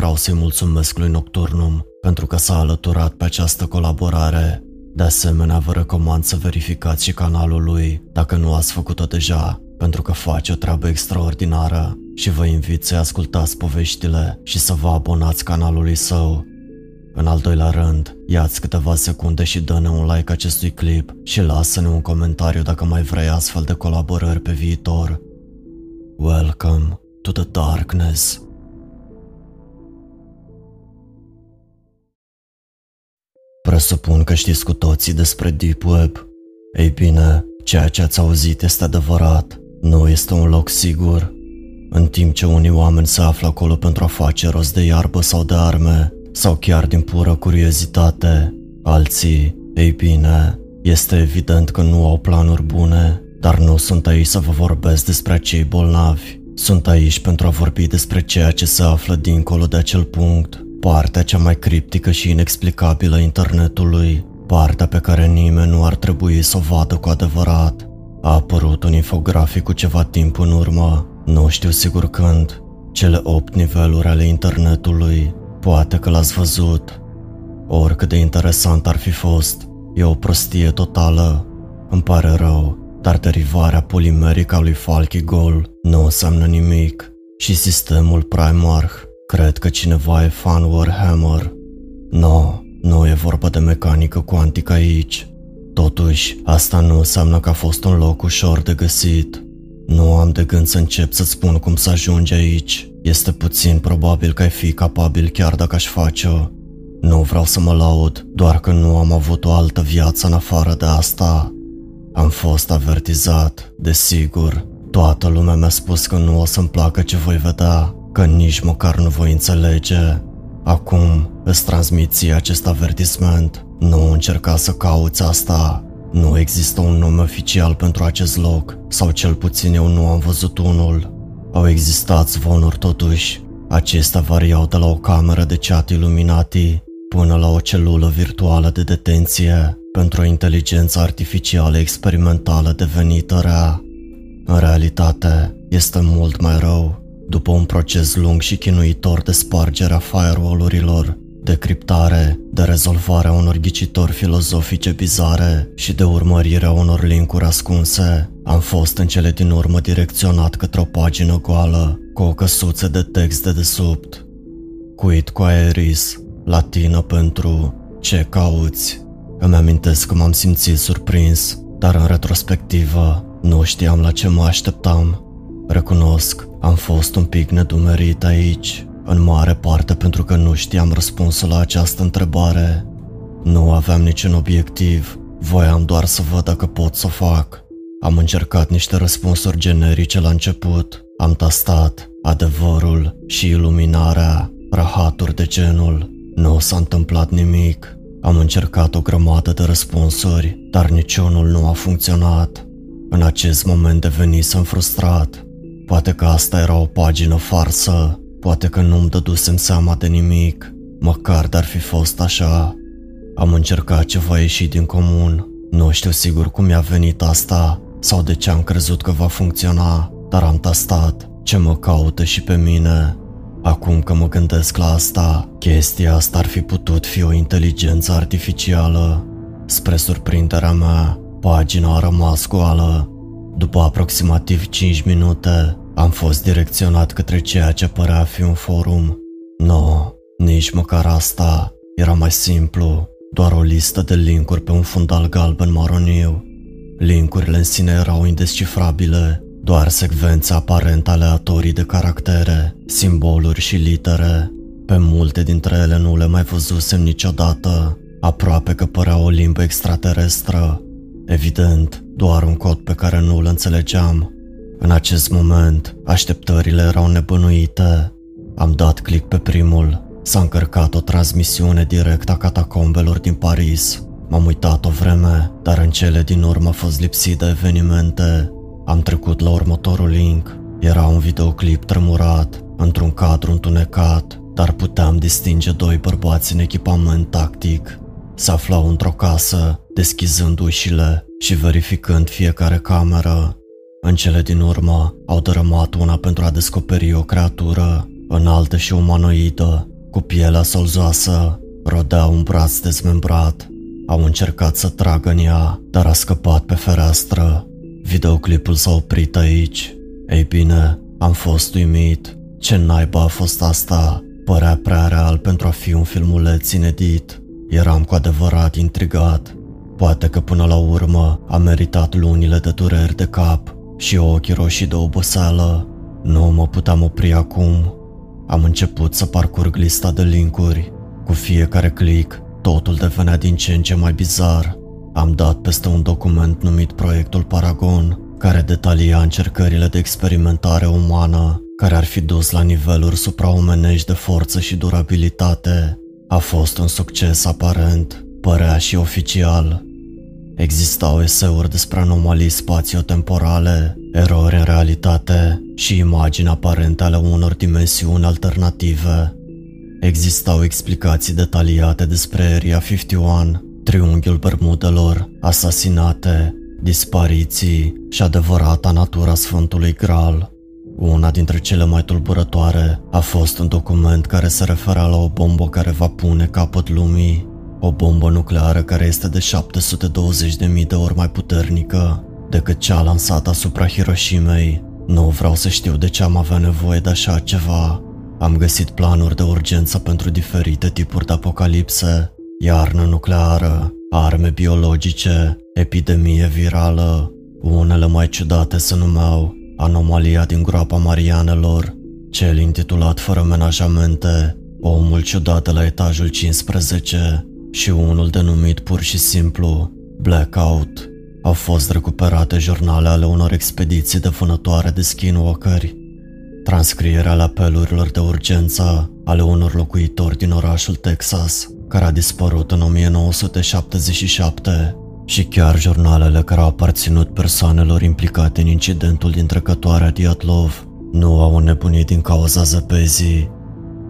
vreau să-i mulțumesc lui Nocturnum pentru că s-a alăturat pe această colaborare. De asemenea, vă recomand să verificați și canalul lui dacă nu ați făcut-o deja, pentru că face o treabă extraordinară și vă invit să ascultați poveștile și să vă abonați canalului său. În al doilea rând, ia-ți câteva secunde și dă-ne un like acestui clip și lasă-ne un comentariu dacă mai vrei astfel de colaborări pe viitor. Welcome to the darkness. Presupun că știți cu toții despre Deep Web. Ei bine, ceea ce ați auzit este adevărat. Nu este un loc sigur. În timp ce unii oameni se află acolo pentru a face rost de iarbă sau de arme, sau chiar din pură curiozitate, alții, ei bine, este evident că nu au planuri bune, dar nu sunt aici să vă vorbesc despre cei bolnavi. Sunt aici pentru a vorbi despre ceea ce se află dincolo de acel punct, partea cea mai criptică și inexplicabilă a internetului, partea pe care nimeni nu ar trebui să o vadă cu adevărat. A apărut un infografic cu ceva timp în urmă, nu știu sigur când, cele 8 niveluri ale internetului, poate că l-ați văzut. Oricât de interesant ar fi fost, e o prostie totală. Îmi pare rău, dar derivarea polimerică a lui Falkigol nu înseamnă nimic și sistemul Primarch Cred că cineva e fan Warhammer. No, nu e vorba de mecanică cuantică aici. Totuși, asta nu înseamnă că a fost un loc ușor de găsit. Nu am de gând să încep să spun cum să ajungi aici. Este puțin probabil că ai fi capabil chiar dacă aș face-o. Nu vreau să mă laud, doar că nu am avut o altă viață în afară de asta. Am fost avertizat, desigur. Toată lumea mi-a spus că nu o să-mi placă ce voi vedea, că nici măcar nu voi înțelege. Acum îți transmit ție acest avertisment. Nu încerca să cauți asta. Nu există un nume oficial pentru acest loc, sau cel puțin eu nu am văzut unul. Au existat zvonuri totuși. Acestea variau de la o cameră de chat Illuminati până la o celulă virtuală de detenție pentru o inteligență artificială experimentală devenită rea. În realitate, este mult mai rău. După un proces lung și chinuitor de spargere a firewall-urilor, de criptare, de rezolvarea unor ghicitori filozofice bizare și de urmărirea unor linkuri ascunse, am fost în cele din urmă direcționat către o pagină goală cu o căsuță de text de desubt. Quid quaeris, latină pentru ce cauți. Îmi amintesc că m-am simțit surprins, dar în retrospectivă nu știam la ce mă așteptam. Recunosc, am fost un pic nedumerit aici, în mare parte pentru că nu știam răspunsul la această întrebare. Nu aveam niciun obiectiv, voiam doar să văd dacă pot să o fac. Am încercat niște răspunsuri generice la început, am tastat adevărul și iluminarea, rahaturi de genul. Nu s-a întâmplat nimic. Am încercat o grămadă de răspunsuri, dar niciunul nu a funcționat. În acest moment devenisem frustrat Poate că asta era o pagină farsă, poate că nu-mi dădusem seama de nimic, măcar dar fi fost așa. Am încercat ce va ieși din comun, nu știu sigur cum mi-a venit asta sau de ce am crezut că va funcționa, dar am tastat ce mă caută și pe mine. Acum că mă gândesc la asta, chestia asta ar fi putut fi o inteligență artificială. Spre surprinderea mea, pagina a rămas goală. După aproximativ 5 minute, am fost direcționat către ceea ce părea a fi un forum. Nu, nici măcar asta. Era mai simplu, doar o listă de linkuri pe un fundal galben maroniu. Linkurile în sine erau indescifrabile, doar secvențe aparent aleatorii de caractere, simboluri și litere. Pe multe dintre ele nu le mai văzusem niciodată, aproape că părea o limbă extraterestră. Evident, doar un cod pe care nu îl înțelegeam, în acest moment, așteptările erau nebănuite. Am dat click pe primul. S-a încărcat o transmisiune direct a catacombelor din Paris. M-am uitat o vreme, dar în cele din urmă a fost lipsit de evenimente. Am trecut la următorul link. Era un videoclip tremurat, într-un cadru întunecat, dar puteam distinge doi bărbați în echipament tactic. Se aflau într-o casă, deschizând ușile și verificând fiecare cameră. În cele din urmă, au dărâmat una pentru a descoperi o creatură. înaltă și umanoidă, cu pielea solzoasă, rodea un braț dezmembrat. Au încercat să tragă în ea, dar a scăpat pe fereastră. Videoclipul s-a oprit aici. Ei bine, am fost uimit. Ce naiba a fost asta? Părea prea real pentru a fi un filmuleț inedit. Eram cu adevărat intrigat. Poate că până la urmă a meritat lunile de dureri de cap și ochii roșii de oboseală. Nu mă puteam opri acum. Am început să parcurg lista de linkuri. Cu fiecare click, totul devenea din ce în ce mai bizar. Am dat peste un document numit Proiectul Paragon, care detalia încercările de experimentare umană, care ar fi dus la niveluri supraomenești de forță și durabilitate. A fost un succes aparent, părea și oficial. Existau eseuri despre anomalii spațiotemporale, erori în realitate și imagini aparente ale unor dimensiuni alternative. Existau explicații detaliate despre Area 51, triunghiul Bermudelor, asasinate, dispariții și adevărata natura Sfântului Graal. Una dintre cele mai tulburătoare a fost un document care se referea la o bombă care va pune capăt lumii o bombă nucleară care este de 720.000 de ori mai puternică decât cea lansată asupra Hiroshimei. Nu vreau să știu de ce am avea nevoie de așa ceva. Am găsit planuri de urgență pentru diferite tipuri de apocalipse, iarnă nucleară, arme biologice, epidemie virală. Unele mai ciudate se numeau Anomalia din groapa Marianelor, cel intitulat Fără menajamente, Omul ciudat de la etajul 15, și unul denumit pur și simplu Blackout. Au fost recuperate jurnale ale unor expediții de vânătoare de skinwalkeri, transcriere ale apelurilor de urgență ale unor locuitori din orașul Texas, care a dispărut în 1977 și chiar jurnalele care au aparținut persoanelor implicate în incidentul din trecătoarea Diatlov nu au înnebunit din cauza zăpezii.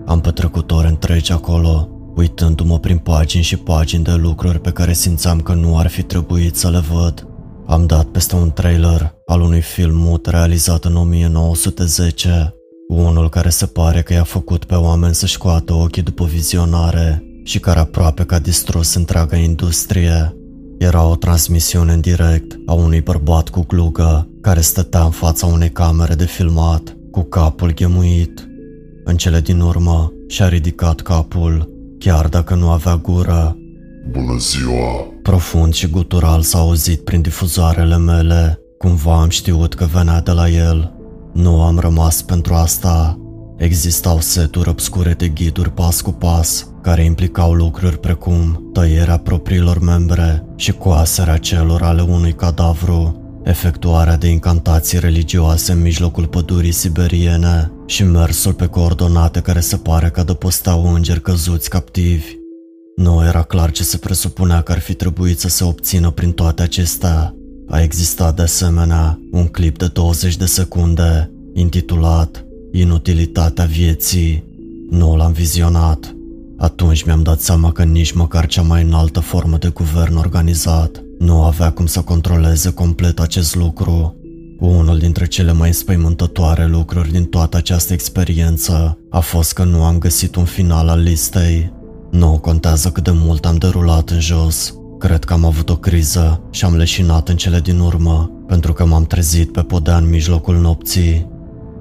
Am petrecut ore întregi acolo, uitându-mă prin pagini și pagini de lucruri pe care simțeam că nu ar fi trebuit să le văd. Am dat peste un trailer al unui film mut realizat în 1910, unul care se pare că i-a făcut pe oameni să-și scoată ochii după vizionare și care aproape că a distrus întreaga industrie. Era o transmisiune în direct a unui bărbat cu glugă care stătea în fața unei camere de filmat, cu capul ghemuit. În cele din urmă și-a ridicat capul chiar dacă nu avea gură. Bună ziua! Profund și gutural s-a auzit prin difuzoarele mele. Cumva am știut că venea de la el. Nu am rămas pentru asta. Existau seturi obscure de ghiduri pas cu pas, care implicau lucruri precum tăierea propriilor membre și coaserea celor ale unui cadavru, efectuarea de incantații religioase în mijlocul pădurii siberiene și mersul pe coordonate care se pare că adăpostau îngeri căzuți captivi. Nu era clar ce se presupunea că ar fi trebuit să se obțină prin toate acestea. A existat de asemenea un clip de 20 de secunde intitulat Inutilitatea vieții. Nu l-am vizionat. Atunci mi-am dat seama că nici măcar cea mai înaltă formă de guvern organizat nu avea cum să controleze complet acest lucru. Unul dintre cele mai spăimântătoare lucruri din toată această experiență a fost că nu am găsit un final al listei. Nu contează cât de mult am derulat în jos. Cred că am avut o criză și am leșinat în cele din urmă, pentru că m-am trezit pe podea în mijlocul nopții.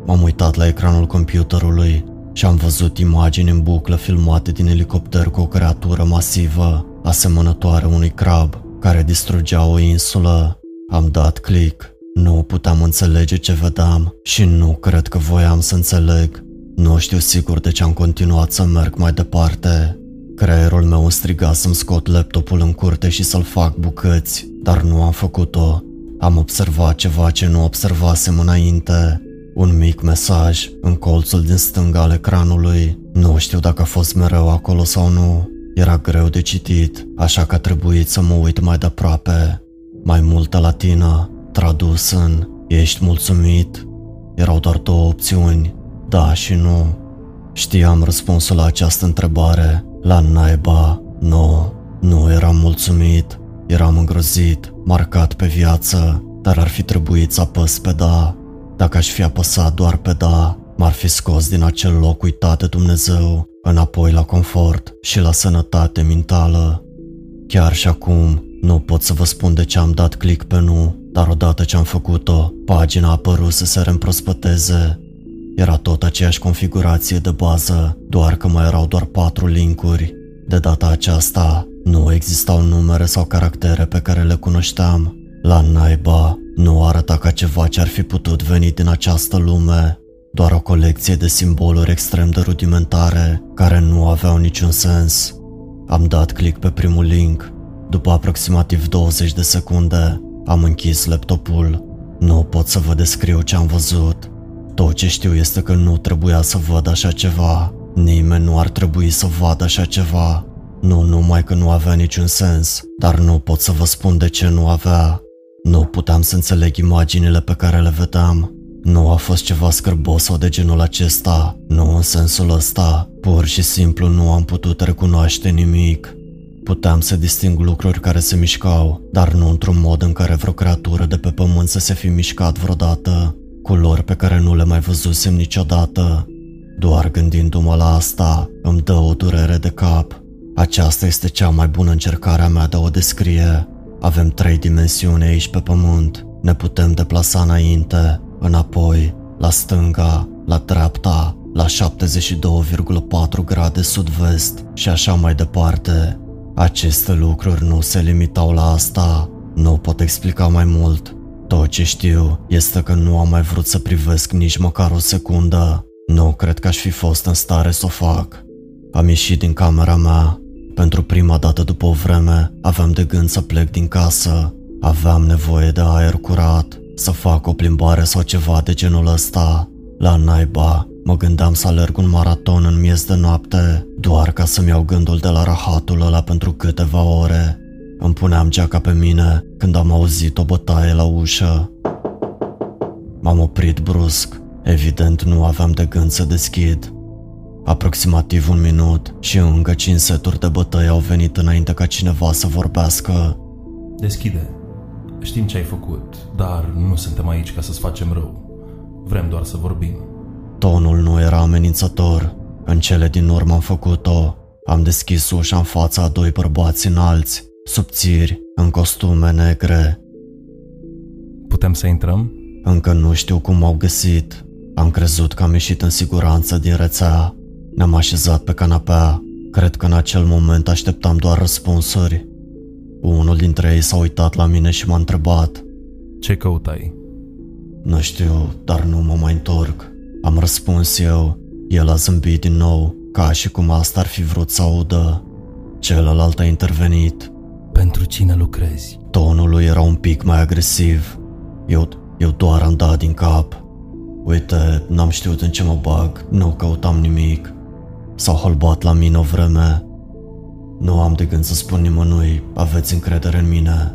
M-am uitat la ecranul computerului și am văzut imagini în buclă filmate din elicopter cu o creatură masivă, asemănătoare unui crab, care distrugea o insulă. Am dat click. Nu puteam înțelege ce vedeam și nu cred că voiam să înțeleg. Nu știu sigur de ce am continuat să merg mai departe. Creierul meu striga să-mi scot laptopul în curte și să-l fac bucăți, dar nu am făcut-o. Am observat ceva ce nu observasem înainte. Un mic mesaj în colțul din stânga al ecranului. Nu știu dacă a fost mereu acolo sau nu. Era greu de citit, așa că a trebuit să mă uit mai de aproape. Mai multă latină, tradus în Ești mulțumit? Erau doar două opțiuni, da și nu. Știam răspunsul la această întrebare, la naiba, nu, nu eram mulțumit, eram îngrozit, marcat pe viață, dar ar fi trebuit să apăs pe da. Dacă aș fi apăsat doar pe da, M-ar fi scos din acel loc uitat de Dumnezeu, înapoi la confort și la sănătate mentală. Chiar și acum, nu pot să vă spun de ce am dat click pe nu, dar odată ce am făcut-o, pagina a apărut să se reîmprospăteze. Era tot aceeași configurație de bază, doar că mai erau doar patru linkuri. De data aceasta, nu existau numere sau caractere pe care le cunoșteam. La naiba, nu arăta ca ceva ce ar fi putut veni din această lume, doar o colecție de simboluri extrem de rudimentare, care nu aveau niciun sens. Am dat click pe primul link. După aproximativ 20 de secunde, am închis laptopul. Nu pot să vă descriu ce am văzut. Tot ce știu este că nu trebuia să văd așa ceva. Nimeni nu ar trebui să vadă așa ceva. Nu numai că nu avea niciun sens, dar nu pot să vă spun de ce nu avea. Nu puteam să înțeleg imaginile pe care le vedeam. Nu a fost ceva scârbos sau de genul acesta, nu în sensul ăsta, pur și simplu nu am putut recunoaște nimic. Puteam să disting lucruri care se mișcau, dar nu într-un mod în care vreo creatură de pe pământ să se fi mișcat vreodată. Culori pe care nu le mai văzusem niciodată. Doar gândindu-mă la asta, îmi dă o durere de cap. Aceasta este cea mai bună încercare a mea de a o descrie. Avem trei dimensiuni aici pe pământ. Ne putem deplasa înainte, înapoi, la stânga, la dreapta, la 72,4 grade sud-vest și așa mai departe. Aceste lucruri nu se limitau la asta, nu pot explica mai mult. Tot ce știu este că nu am mai vrut să privesc nici măcar o secundă. Nu cred că aș fi fost în stare să o fac. Am ieșit din camera mea. Pentru prima dată după o vreme, aveam de gând să plec din casă. Aveam nevoie de aer curat, să fac o plimbare sau ceva de genul ăsta. La naiba, mă gândeam să alerg un maraton în miez de noapte, doar ca să-mi iau gândul de la rahatul ăla pentru câteva ore. Îmi puneam geaca pe mine când am auzit o bătaie la ușă. M-am oprit brusc. Evident nu aveam de gând să deschid. Aproximativ un minut și încă cinci seturi de bătăi au venit înainte ca cineva să vorbească. Deschide. Știm ce ai făcut, dar nu suntem aici ca să-ți facem rău. Vrem doar să vorbim. Tonul nu era amenințător. În cele din urmă am făcut-o. Am deschis ușa în fața a doi bărbați înalți, subțiri, în costume negre. Putem să intrăm? Încă nu știu cum m-au găsit. Am crezut că am ieșit în siguranță din rețea. Ne-am așezat pe canapea. Cred că în acel moment așteptam doar răspunsuri. Unul dintre ei s-a uitat la mine și m-a întrebat. Ce căutai? Nu știu, dar nu mă mai întorc. Am răspuns eu. El a zâmbit din nou, ca și cum asta ar fi vrut să audă. Celălalt a intervenit. Pentru cine lucrezi? Tonul lui era un pic mai agresiv. Eu, eu doar am dat din cap. Uite, n-am știut în ce mă bag, nu căutam nimic. S-au holbat la mine o vreme. Nu am de gând să spun nimănui, aveți încredere în mine.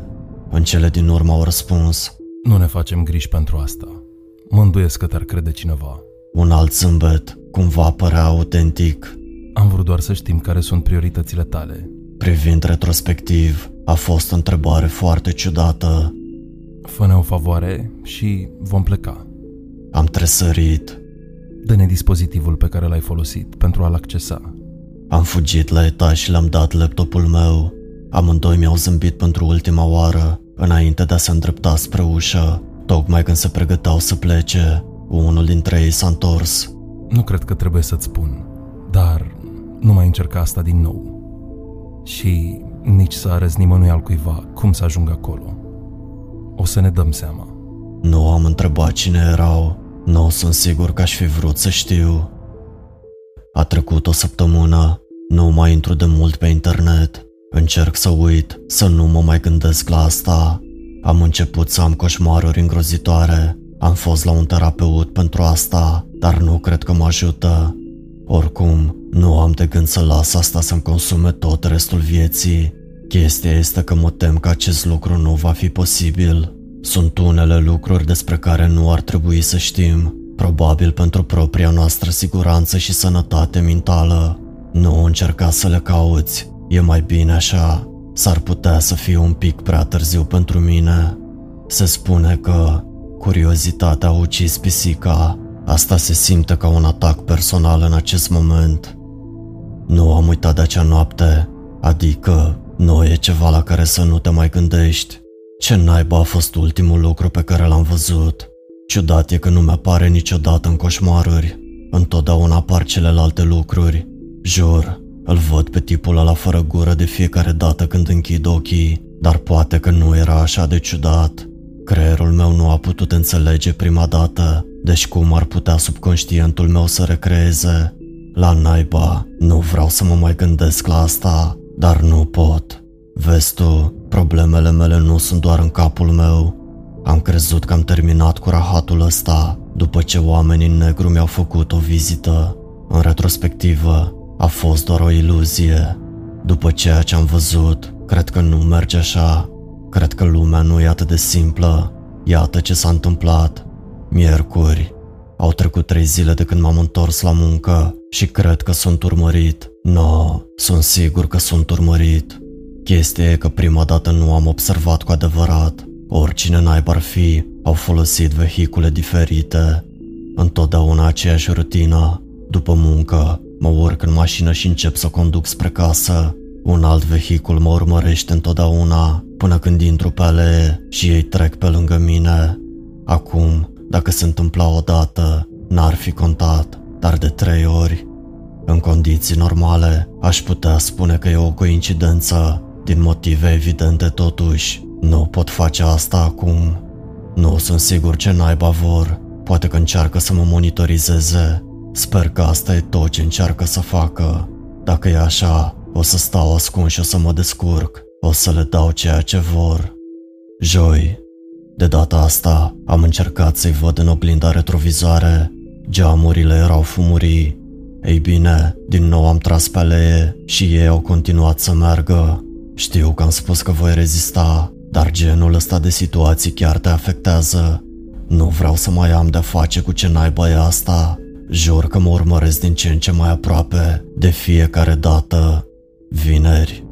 În cele din urmă au răspuns. Nu ne facem griji pentru asta. Mă îndoiesc că te-ar crede cineva. Un alt zâmbet, cumva părea autentic. Am vrut doar să știm care sunt prioritățile tale. Privind retrospectiv, a fost o întrebare foarte ciudată. Fă-ne o favoare și vom pleca. Am tresărit. Dă-ne dispozitivul pe care l-ai folosit pentru a-l accesa. Am fugit la etaj și le-am dat laptopul meu. Amândoi mi-au zâmbit pentru ultima oară, înainte de a se îndrepta spre ușă. Tocmai când se pregăteau să plece, unul dintre ei s-a întors. Nu cred că trebuie să-ți spun, dar nu mai încerca asta din nou. Și nici să arăți nimănui al cuiva cum să ajungă acolo. O să ne dăm seama. Nu am întrebat cine erau. Nu sunt sigur că aș fi vrut să știu. A trecut o săptămână. Nu mai intru de mult pe internet. Încerc să uit, să nu mă mai gândesc la asta. Am început să am coșmaruri îngrozitoare. Am fost la un terapeut pentru asta, dar nu cred că mă ajută. Oricum, nu am de gând să las asta să-mi consume tot restul vieții. Chestia este că mă tem că acest lucru nu va fi posibil. Sunt unele lucruri despre care nu ar trebui să știm, probabil pentru propria noastră siguranță și sănătate mentală. Nu încerca să le cauți, e mai bine așa. S-ar putea să fie un pic prea târziu pentru mine. Se spune că curiozitatea a ucis pisica. Asta se simte ca un atac personal în acest moment. Nu am uitat de acea noapte, adică nu e ceva la care să nu te mai gândești. Ce naiba a fost ultimul lucru pe care l-am văzut? Ciudat e că nu mi-apare niciodată în coșmaruri. Întotdeauna apar celelalte lucruri. Jur, îl văd pe tipul ăla fără gură de fiecare dată când închid ochii, dar poate că nu era așa de ciudat. Creierul meu nu a putut înțelege prima dată, deci cum ar putea subconștientul meu să recreeze? La naiba, nu vreau să mă mai gândesc la asta, dar nu pot. Vezi tu, problemele mele nu sunt doar în capul meu. Am crezut că am terminat cu rahatul ăsta după ce oamenii în negru mi-au făcut o vizită. În retrospectivă, a fost doar o iluzie. După ceea ce am văzut, cred că nu merge așa. Cred că lumea nu e atât de simplă. Iată ce s-a întâmplat. Miercuri. Au trecut trei zile de când m-am întors la muncă și cred că sunt urmărit. No, sunt sigur că sunt urmărit. Chestia e că prima dată nu am observat cu adevărat. Oricine naiba ar fi, au folosit vehicule diferite. Întotdeauna aceeași rutină. După muncă, mă urc în mașină și încep să conduc spre casă. Un alt vehicul mă urmărește întotdeauna până când intru pe ale și ei trec pe lângă mine. Acum, dacă se întâmpla odată, n-ar fi contat, dar de trei ori. În condiții normale, aș putea spune că e o coincidență, din motive evidente totuși. Nu pot face asta acum. Nu sunt sigur ce naiba vor. Poate că încearcă să mă monitorizeze. Sper că asta e tot ce încearcă să facă. Dacă e așa, o să stau ascuns și o să mă descurc. O să le dau ceea ce vor. Joi. De data asta, am încercat să-i văd în oglinda retrovizoare. Geamurile erau fumurii. Ei bine, din nou am tras pe alee și ei au continuat să meargă. Știu că am spus că voi rezista, dar genul ăsta de situații chiar te afectează. Nu vreau să mai am de-a face cu ce naiba e asta. Jur că mă urmăresc din ce în ce mai aproape, de fiecare dată. Vineri.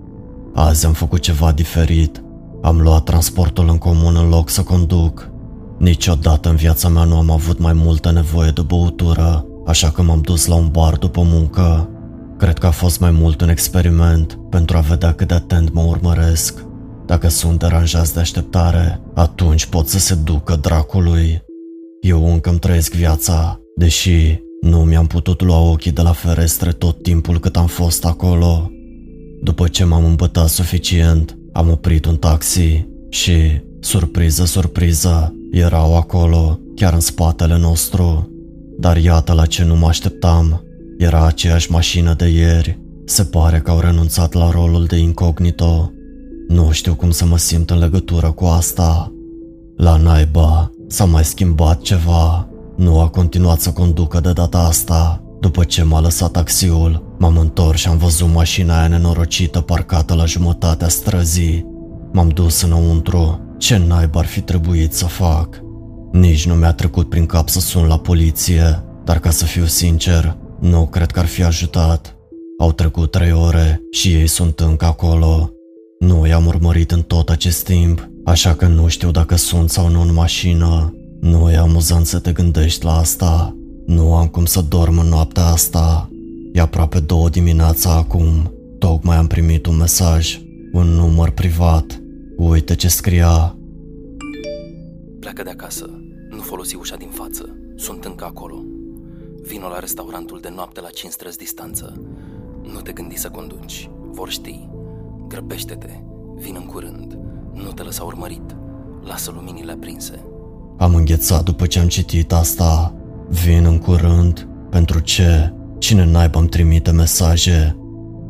Azi am făcut ceva diferit. Am luat transportul în comun în loc să conduc. Niciodată în viața mea nu am avut mai multă nevoie de băutură, așa că m-am dus la un bar după muncă. Cred că a fost mai mult un experiment pentru a vedea cât de atent mă urmăresc. Dacă sunt deranjați de așteptare, atunci pot să se ducă dracului. Eu încă îmi trăiesc viața, deși nu mi-am putut lua ochii de la ferestre tot timpul cât am fost acolo. După ce m-am îmbătat suficient, am oprit un taxi și, surpriză, surpriză, erau acolo, chiar în spatele nostru. Dar iată la ce nu mă așteptam. Era aceeași mașină de ieri. Se pare că au renunțat la rolul de incognito nu știu cum să mă simt în legătură cu asta. La naiba s-a mai schimbat ceva. Nu a continuat să conducă de data asta. După ce m-a lăsat taxiul, m-am întors și am văzut mașina aia nenorocită parcată la jumătatea străzii. M-am dus înăuntru. Ce naiba ar fi trebuit să fac? Nici nu mi-a trecut prin cap să sun la poliție, dar ca să fiu sincer, nu cred că ar fi ajutat. Au trecut trei ore și ei sunt încă acolo. Nu i-am urmărit în tot acest timp, așa că nu știu dacă sunt sau nu în mașină. Nu e amuzant să te gândești la asta. Nu am cum să dorm în noaptea asta. E aproape două dimineața acum. Tocmai am primit un mesaj, un număr privat. Uite ce scria. Pleacă de acasă. Nu folosi ușa din față. Sunt încă acolo. Vino la restaurantul de noapte la 5 străzi distanță. Nu te gândi să conduci. Vor ști. Grăbește-te, vin în curând, nu te lăsa urmărit, lasă luminile aprinse. Am înghețat după ce am citit asta. Vin în curând? Pentru ce? Cine naiba îmi trimite mesaje?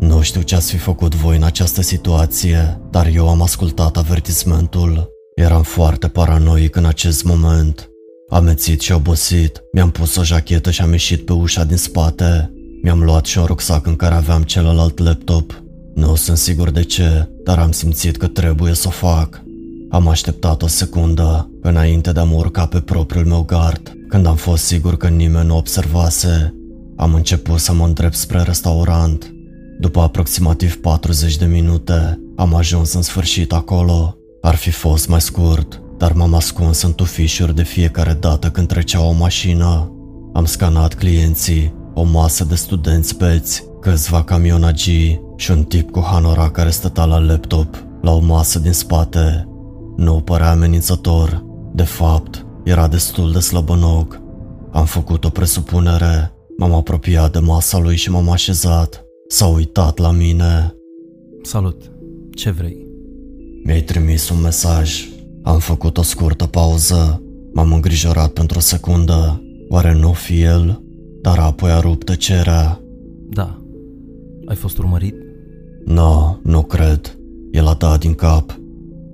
Nu știu ce ați fi făcut voi în această situație, dar eu am ascultat avertismentul. Eram foarte paranoic în acest moment. Amețit și obosit, mi-am pus o jachetă și am ieșit pe ușa din spate. Mi-am luat și un rucsac în care aveam celălalt laptop nu sunt sigur de ce, dar am simțit că trebuie să o fac. Am așteptat o secundă înainte de a mă urca pe propriul meu gard. Când am fost sigur că nimeni nu observase, am început să mă îndrept spre restaurant. După aproximativ 40 de minute, am ajuns în sfârșit acolo. Ar fi fost mai scurt, dar m-am ascuns în tufișuri de fiecare dată când trecea o mașină. Am scanat clienții, o masă de studenți beți, câțiva camionagii și un tip cu hanora care stătea la laptop, la o masă din spate. Nu părea amenințător, de fapt, era destul de slăbănog. Am făcut o presupunere, m-am apropiat de masa lui și m-am așezat. S-a uitat la mine. Salut, ce vrei? Mi-ai trimis un mesaj. Am făcut o scurtă pauză. M-am îngrijorat pentru o secundă. Oare nu fi el? Dar apoi a rupt tăcerea. Da. Ai fost urmărit? Nu, no, nu cred. El a dat din cap.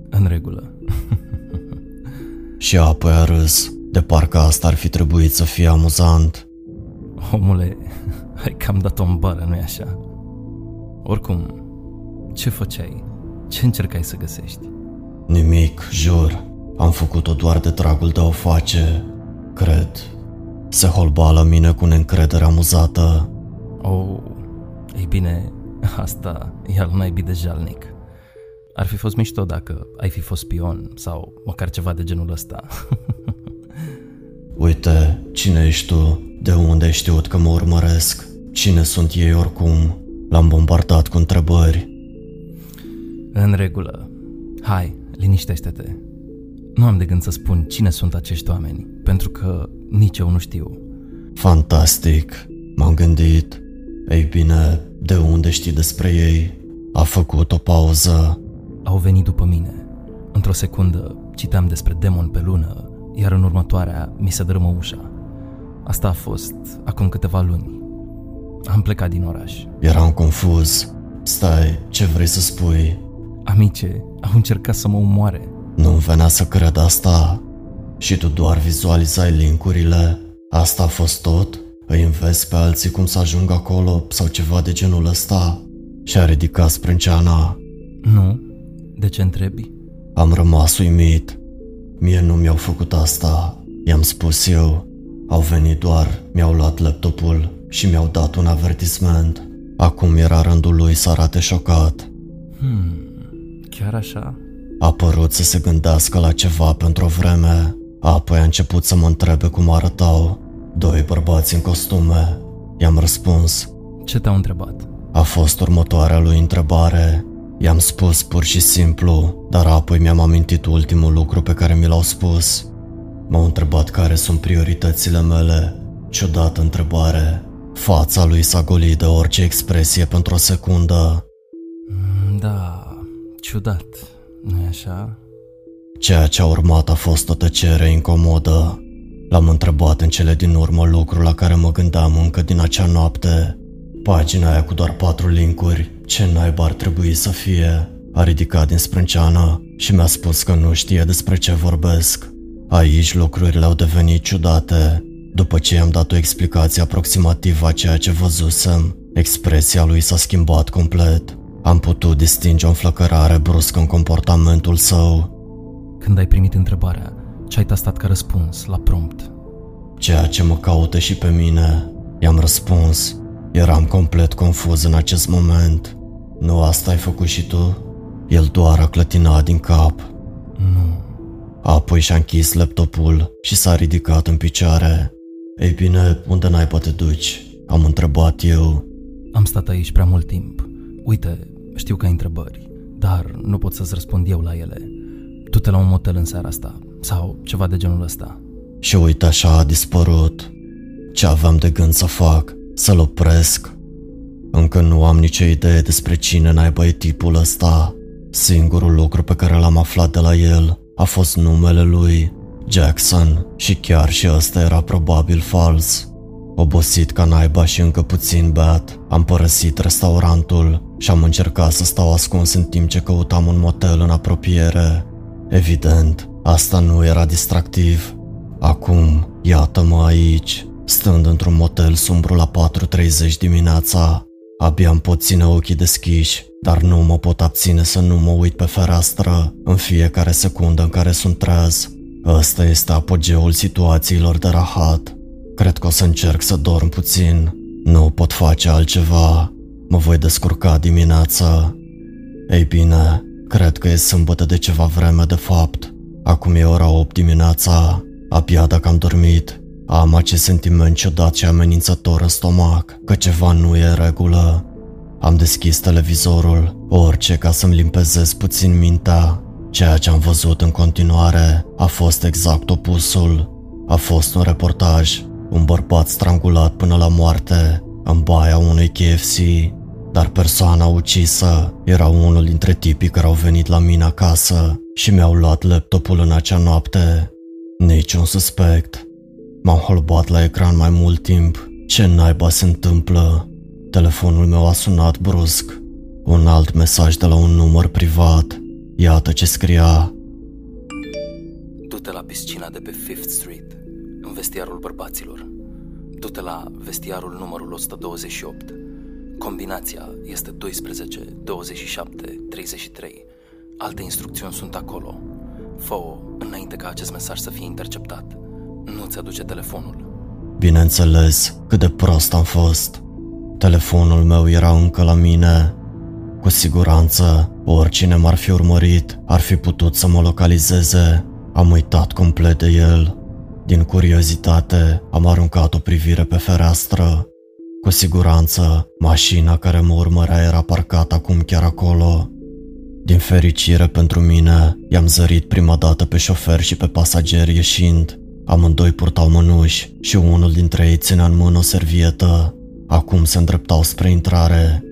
În regulă. și apoi a râs. De parcă asta ar fi trebuit să fie amuzant. Omule, ai cam dat-o în bară, nu-i așa? Oricum, ce făceai? Ce încercai să găsești? Nimic, jur. Am făcut-o doar de dragul de a o face. Cred. Se holba la mine cu neîncredere amuzată. Oh, ei bine, asta e al naibii de jalnic. Ar fi fost mișto dacă ai fi fost spion sau măcar ceva de genul ăsta. Uite, cine ești tu? De unde ai știut că mă urmăresc? Cine sunt ei oricum? L-am bombardat cu întrebări. În regulă. Hai, liniștește-te. Nu am de gând să spun cine sunt acești oameni, pentru că nici eu nu știu. Fantastic, m-am gândit. Ei bine, de unde știi despre ei? A făcut o pauză. Au venit după mine. Într-o secundă citeam despre demon pe lună, iar în următoarea mi se dărâmă ușa. Asta a fost acum câteva luni. Am plecat din oraș. Eram confuz. Stai, ce vrei să spui? Amice, au încercat să mă umoare. Nu-mi venea să cred asta. Și tu doar vizualizai linkurile? Asta a fost tot? Îi înveți pe alții cum să ajungă acolo sau ceva de genul ăsta? Și-a ridicat sprânceana. Nu. De ce întrebi? Am rămas uimit. Mie nu mi-au făcut asta. I-am spus eu. Au venit doar, mi-au luat laptopul și mi-au dat un avertisment. Acum era rândul lui să arate șocat. Hmm, chiar așa? A părut să se gândească la ceva pentru o vreme, apoi a început să mă întrebe cum arătau. Doi bărbați în costume. I-am răspuns. Ce te-au întrebat? A fost următoarea lui întrebare. I-am spus pur și simplu, dar apoi mi-am amintit ultimul lucru pe care mi l-au spus. M-au întrebat care sunt prioritățile mele. Ciudată întrebare. Fața lui s-a golit de orice expresie pentru o secundă. Mm, da, ciudat, nu-i așa? Ceea ce a urmat a fost o tăcere incomodă. L-am întrebat în cele din urmă lucru la care mă gândeam încă din acea noapte. Pagina aia cu doar patru linkuri, ce naiba ar trebui să fie? A ridicat din sprânceană și mi-a spus că nu știe despre ce vorbesc. Aici lucrurile au devenit ciudate. După ce i-am dat o explicație aproximativă a ceea ce văzusem, expresia lui s-a schimbat complet. Am putut distinge o înflăcărare bruscă în comportamentul său. Când ai primit întrebarea, ce ai tastat ca răspuns la prompt? Ceea ce mă caută și pe mine. I-am răspuns. Eram complet confuz în acest moment. Nu asta ai făcut și tu? El doar a clătinat din cap. Nu. Apoi și-a închis laptopul și s-a ridicat în picioare. Ei bine, unde n-ai poate duci? Am întrebat eu. Am stat aici prea mult timp. Uite, știu că ai întrebări, dar nu pot să-ți răspund eu la ele. Tu te la un motel în seara asta, sau ceva de genul ăsta. Și uite așa a dispărut. Ce aveam de gând să fac? Să-l opresc? Încă nu am nicio idee despre cine naiba e tipul ăsta. Singurul lucru pe care l-am aflat de la el a fost numele lui, Jackson, și chiar și ăsta era probabil fals. Obosit ca naiba și încă puțin beat, am părăsit restaurantul și am încercat să stau ascuns în timp ce căutam un motel în apropiere. Evident, asta nu era distractiv. Acum, iată-mă aici, stând într-un motel sumbru la 4.30 dimineața. Abia îmi pot ține ochii deschiși, dar nu mă pot abține să nu mă uit pe fereastră în fiecare secundă în care sunt treaz. Ăsta este apogeul situațiilor de rahat. Cred că o să încerc să dorm puțin. Nu pot face altceva. Mă voi descurca dimineața. Ei bine, cred că e sâmbătă de ceva vreme de fapt. Acum e ora 8 dimineața. Abia dacă am dormit, Am acest sentiment ciudat și amenințător în stomac, că ceva nu e în regulă. Am deschis televizorul, orice ca să-mi limpezez puțin mintea. Ceea ce am văzut în continuare a fost exact opusul. A fost un reportaj, un bărbat strangulat până la moarte în baia unui KFC, dar persoana ucisă era unul dintre tipii care au venit la mine acasă și mi-au luat laptopul în acea noapte. Niciun suspect. M-am holbat la ecran mai mult timp. Ce naiba se întâmplă? Telefonul meu a sunat brusc. Un alt mesaj de la un număr privat. Iată ce scria. Du-te la piscina de pe Fifth Street, în vestiarul bărbaților. Du-te la vestiarul numărul 128. Combinația este 12, 27, 33. Alte instrucțiuni sunt acolo. fă înainte ca acest mesaj să fie interceptat. Nu ți aduce telefonul. Bineînțeles, cât de prost am fost. Telefonul meu era încă la mine. Cu siguranță, oricine m-ar fi urmărit ar fi putut să mă localizeze. Am uitat complet de el. Din curiozitate, am aruncat o privire pe fereastră. Cu siguranță, mașina care mă urmărea era parcată acum chiar acolo. Din fericire pentru mine, i-am zărit prima dată pe șofer și pe pasageri ieșind. Amândoi purtau mănuși și unul dintre ei ținea în mână o servietă. Acum se îndreptau spre intrare.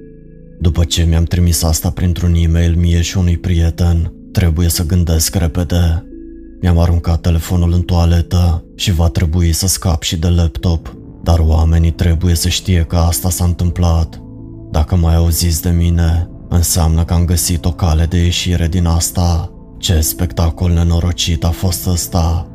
După ce mi-am trimis asta printr-un e-mail mie și unui prieten, trebuie să gândesc repede. Mi-am aruncat telefonul în toaletă și va trebui să scap și de laptop, dar oamenii trebuie să știe că asta s-a întâmplat. Dacă mai auziți de mine, înseamnă că am găsit o cale de ieșire din asta. Ce spectacol nenorocit a fost ăsta!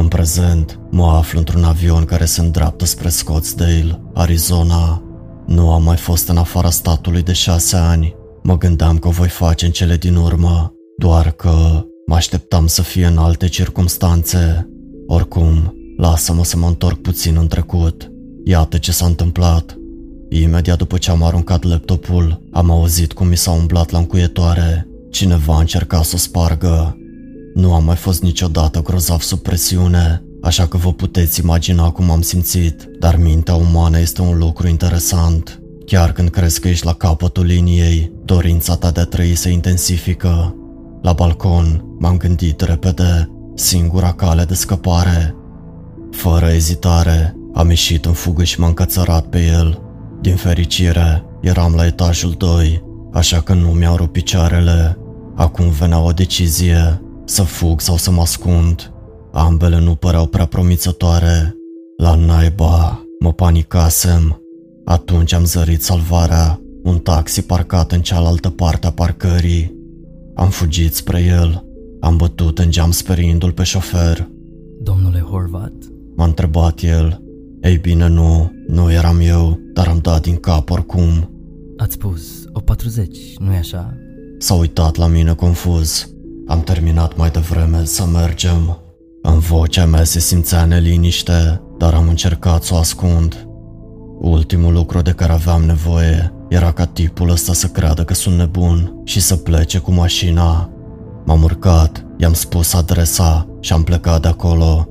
În prezent, mă aflu într-un avion care se îndreaptă spre Scottsdale, Arizona. Nu am mai fost în afara statului de șase ani. Mă gândeam că o voi face în cele din urmă, doar că mă așteptam să fie în alte circumstanțe. Oricum, lasă-mă să mă întorc puțin în trecut. Iată ce s-a întâmplat. Imediat după ce am aruncat laptopul, am auzit cum mi s-a umblat la încuietoare. Cineva a încercat să o spargă. Nu am mai fost niciodată grozav sub presiune, așa că vă puteți imagina cum am simțit, dar mintea umană este un lucru interesant. Chiar când crezi că ești la capătul liniei, dorința ta de a trăi se intensifică. La balcon m-am gândit repede, singura cale de scăpare. Fără ezitare, am ieșit în fugă și m-am cățărat pe el. Din fericire, eram la etajul 2, așa că nu mi-au rupt picioarele. Acum venea o decizie, să fug sau să mă ascund. Ambele nu păreau prea promițătoare. La naiba, mă panicasem. Atunci am zărit salvarea, un taxi parcat în cealaltă parte a parcării. Am fugit spre el, am bătut în geam speriindu-l pe șofer. Domnule Horvat? M-a întrebat el. Ei bine, nu, nu eram eu, dar am dat din cap oricum. Ați spus o 40, nu-i așa? S-a uitat la mine confuz. Am terminat mai devreme să mergem. În vocea mea se simțea neliniște, dar am încercat să o ascund. Ultimul lucru de care aveam nevoie era ca tipul ăsta să creadă că sunt nebun și să plece cu mașina. M-am urcat, i-am spus adresa și am plecat de acolo.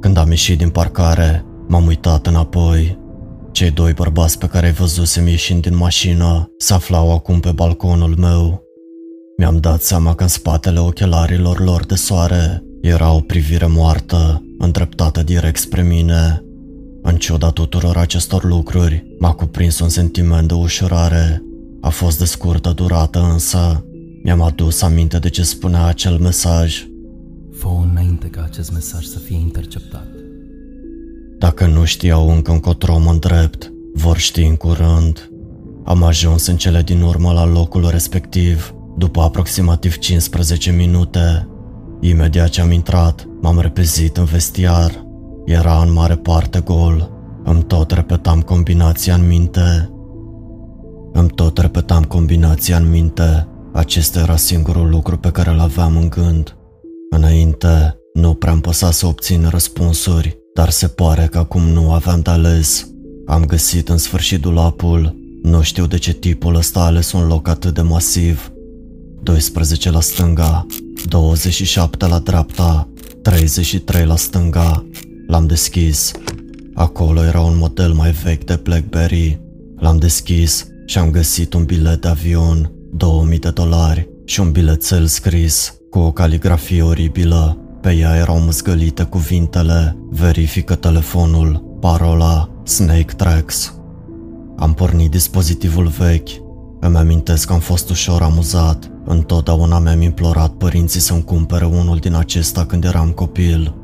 Când am ieșit din parcare, m-am uitat înapoi. Cei doi bărbați pe care i văzusem ieșind din mașină se aflau acum pe balconul meu. Mi-am dat seama că în spatele ochelarilor lor de soare era o privire moartă, îndreptată direct spre mine. În ciuda tuturor acestor lucruri, m-a cuprins un sentiment de ușurare. A fost de scurtă durată însă. Mi-am adus aminte de ce spunea acel mesaj. fă înainte ca acest mesaj să fie interceptat. Dacă nu știau încă încotro mă îndrept, vor ști în curând. Am ajuns în cele din urmă la locul respectiv după aproximativ 15 minute, imediat ce am intrat, m-am repezit în vestiar. Era în mare parte gol. Îmi tot repetam combinația în minte. Îmi tot repetam combinația în minte. Acesta era singurul lucru pe care îl aveam în gând. Înainte, nu prea-mi păsa să obțin răspunsuri, dar se pare că acum nu aveam de ales. Am găsit în sfârșit dulapul. Nu știu de ce tipul ăsta a ales un loc atât de masiv 12 la stânga, 27 la dreapta, 33 la stânga. L-am deschis. Acolo era un model mai vechi de Blackberry. L-am deschis și am găsit un bilet de avion, 2000 de dolari și un bilețel scris cu o caligrafie oribilă. Pe ea erau măzgălite cuvintele Verifică telefonul, parola Snake Tracks. Am pornit dispozitivul vechi. Îmi amintesc că am fost ușor amuzat. Întotdeauna mi-am implorat părinții să-mi cumpere unul din acesta când eram copil.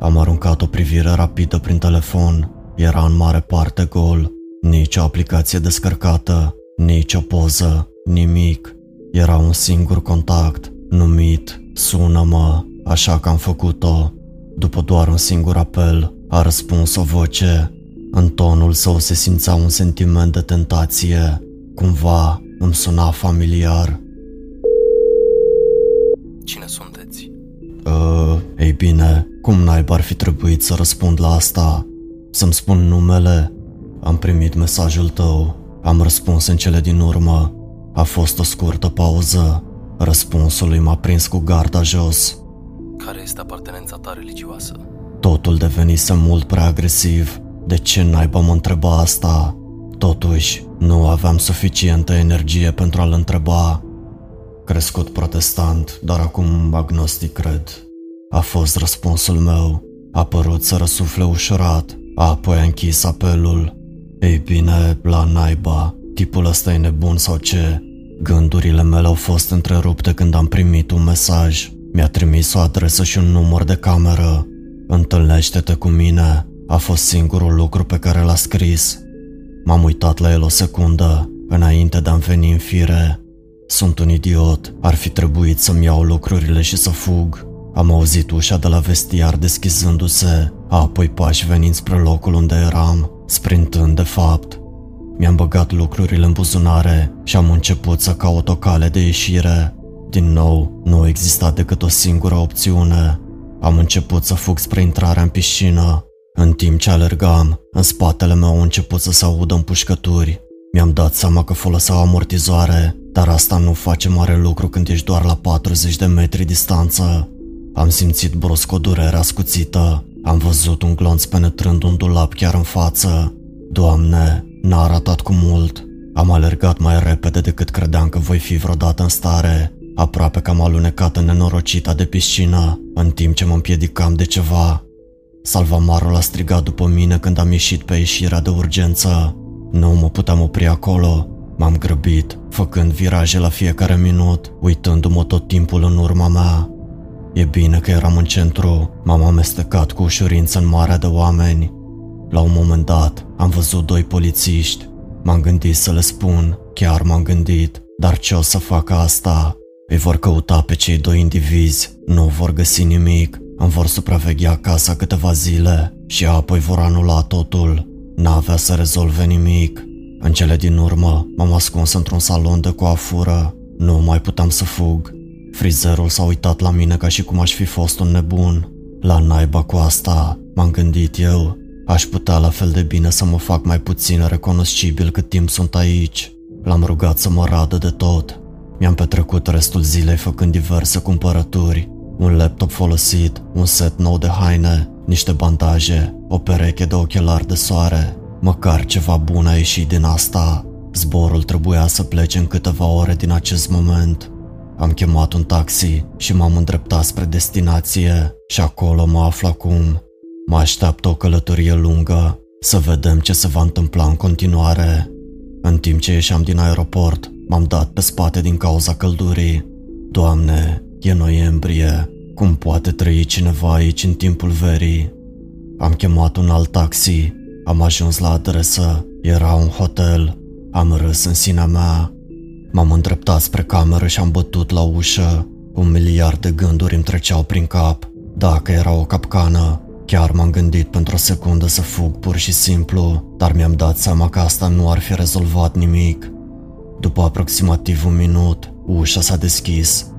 Am aruncat o privire rapidă prin telefon. Era în mare parte gol. Nici o aplicație descărcată, nici o poză, nimic. Era un singur contact, numit Sună-mă, așa că am făcut-o. După doar un singur apel, a răspuns o voce. În tonul său se simțea un sentiment de tentație. Cumva îmi suna familiar. Cine sunteți? Uh, ei bine, cum naiba ar fi trebuit să răspund la asta? Să-mi spun numele? Am primit mesajul tău. Am răspuns în cele din urmă. A fost o scurtă pauză. Răspunsul lui m-a prins cu garda jos. Care este apartenența ta religioasă? Totul devenise mult prea agresiv. De ce naiba mă întreba asta? Totuși, nu aveam suficientă energie pentru a-l întreba. Crescut protestant, dar acum agnostic cred. A fost răspunsul meu. A părut să răsufle ușurat, apoi a închis apelul. Ei bine, la naiba, tipul ăsta e nebun sau ce? Gândurile mele au fost întrerupte când am primit un mesaj. Mi-a trimis o adresă și un număr de cameră. Întâlnește-te cu mine. A fost singurul lucru pe care l-a scris. M-am uitat la el o secundă, înainte de a-mi veni în fire. Sunt un idiot, ar fi trebuit să-mi iau lucrurile și să fug. Am auzit ușa de la vestiar deschizându-se, apoi pași venind spre locul unde eram, sprintând de fapt. Mi-am băgat lucrurile în buzunare și am început să caut o cale de ieșire. Din nou, nu exista decât o singură opțiune. Am început să fug spre intrarea în piscină. În timp ce alergam, în spatele meu au început să se audă împușcături. Mi-am dat seama că foloseau amortizoare, dar asta nu face mare lucru când ești doar la 40 de metri distanță. Am simțit brusc o durere ascuțită. Am văzut un glonț penetrând un dulap chiar în față. Doamne, n-a arătat cu mult. Am alergat mai repede decât credeam că voi fi vreodată în stare. Aproape că am alunecat în nenorocita de piscină, în timp ce mă împiedicam de ceva. Salvamarul a strigat după mine când am ieșit pe ieșirea de urgență. Nu mă puteam opri acolo. M-am grăbit, făcând viraje la fiecare minut, uitându-mă tot timpul în urma mea. E bine că eram în centru, m-am amestecat cu ușurință în marea de oameni. La un moment dat, am văzut doi polițiști. M-am gândit să le spun, chiar m-am gândit, dar ce o să facă asta? Îi vor căuta pe cei doi indivizi, nu vor găsi nimic, îmi vor supraveghea casa câteva zile și apoi vor anula totul. N-avea să rezolve nimic. În cele din urmă, m-am ascuns într-un salon de coafură. Nu mai puteam să fug. Frizerul s-a uitat la mine ca și cum aș fi fost un nebun. La naiba cu asta, m-am gândit eu. Aș putea la fel de bine să mă fac mai puțin recunoscibil cât timp sunt aici. L-am rugat să mă radă de tot. Mi-am petrecut restul zilei făcând diverse cumpărături. Un laptop folosit, un set nou de haine, niște bandaje, o pereche de ochelari de soare. Măcar ceva bun a ieșit din asta. Zborul trebuia să plece în câteva ore din acest moment. Am chemat un taxi și m-am îndreptat spre destinație și acolo mă aflu acum. Mă așteaptă o călătorie lungă, să vedem ce se va întâmpla în continuare. În timp ce ieșeam din aeroport, m-am dat pe spate din cauza căldurii. Doamne, e noiembrie, cum poate trăi cineva aici în timpul verii? Am chemat un alt taxi, am ajuns la adresă, era un hotel, am râs în sinea mea. M-am îndreptat spre cameră și am bătut la ușă. Un miliard de gânduri îmi treceau prin cap. Dacă era o capcană, chiar m-am gândit pentru o secundă să fug pur și simplu, dar mi-am dat seama că asta nu ar fi rezolvat nimic. După aproximativ un minut, ușa s-a deschis.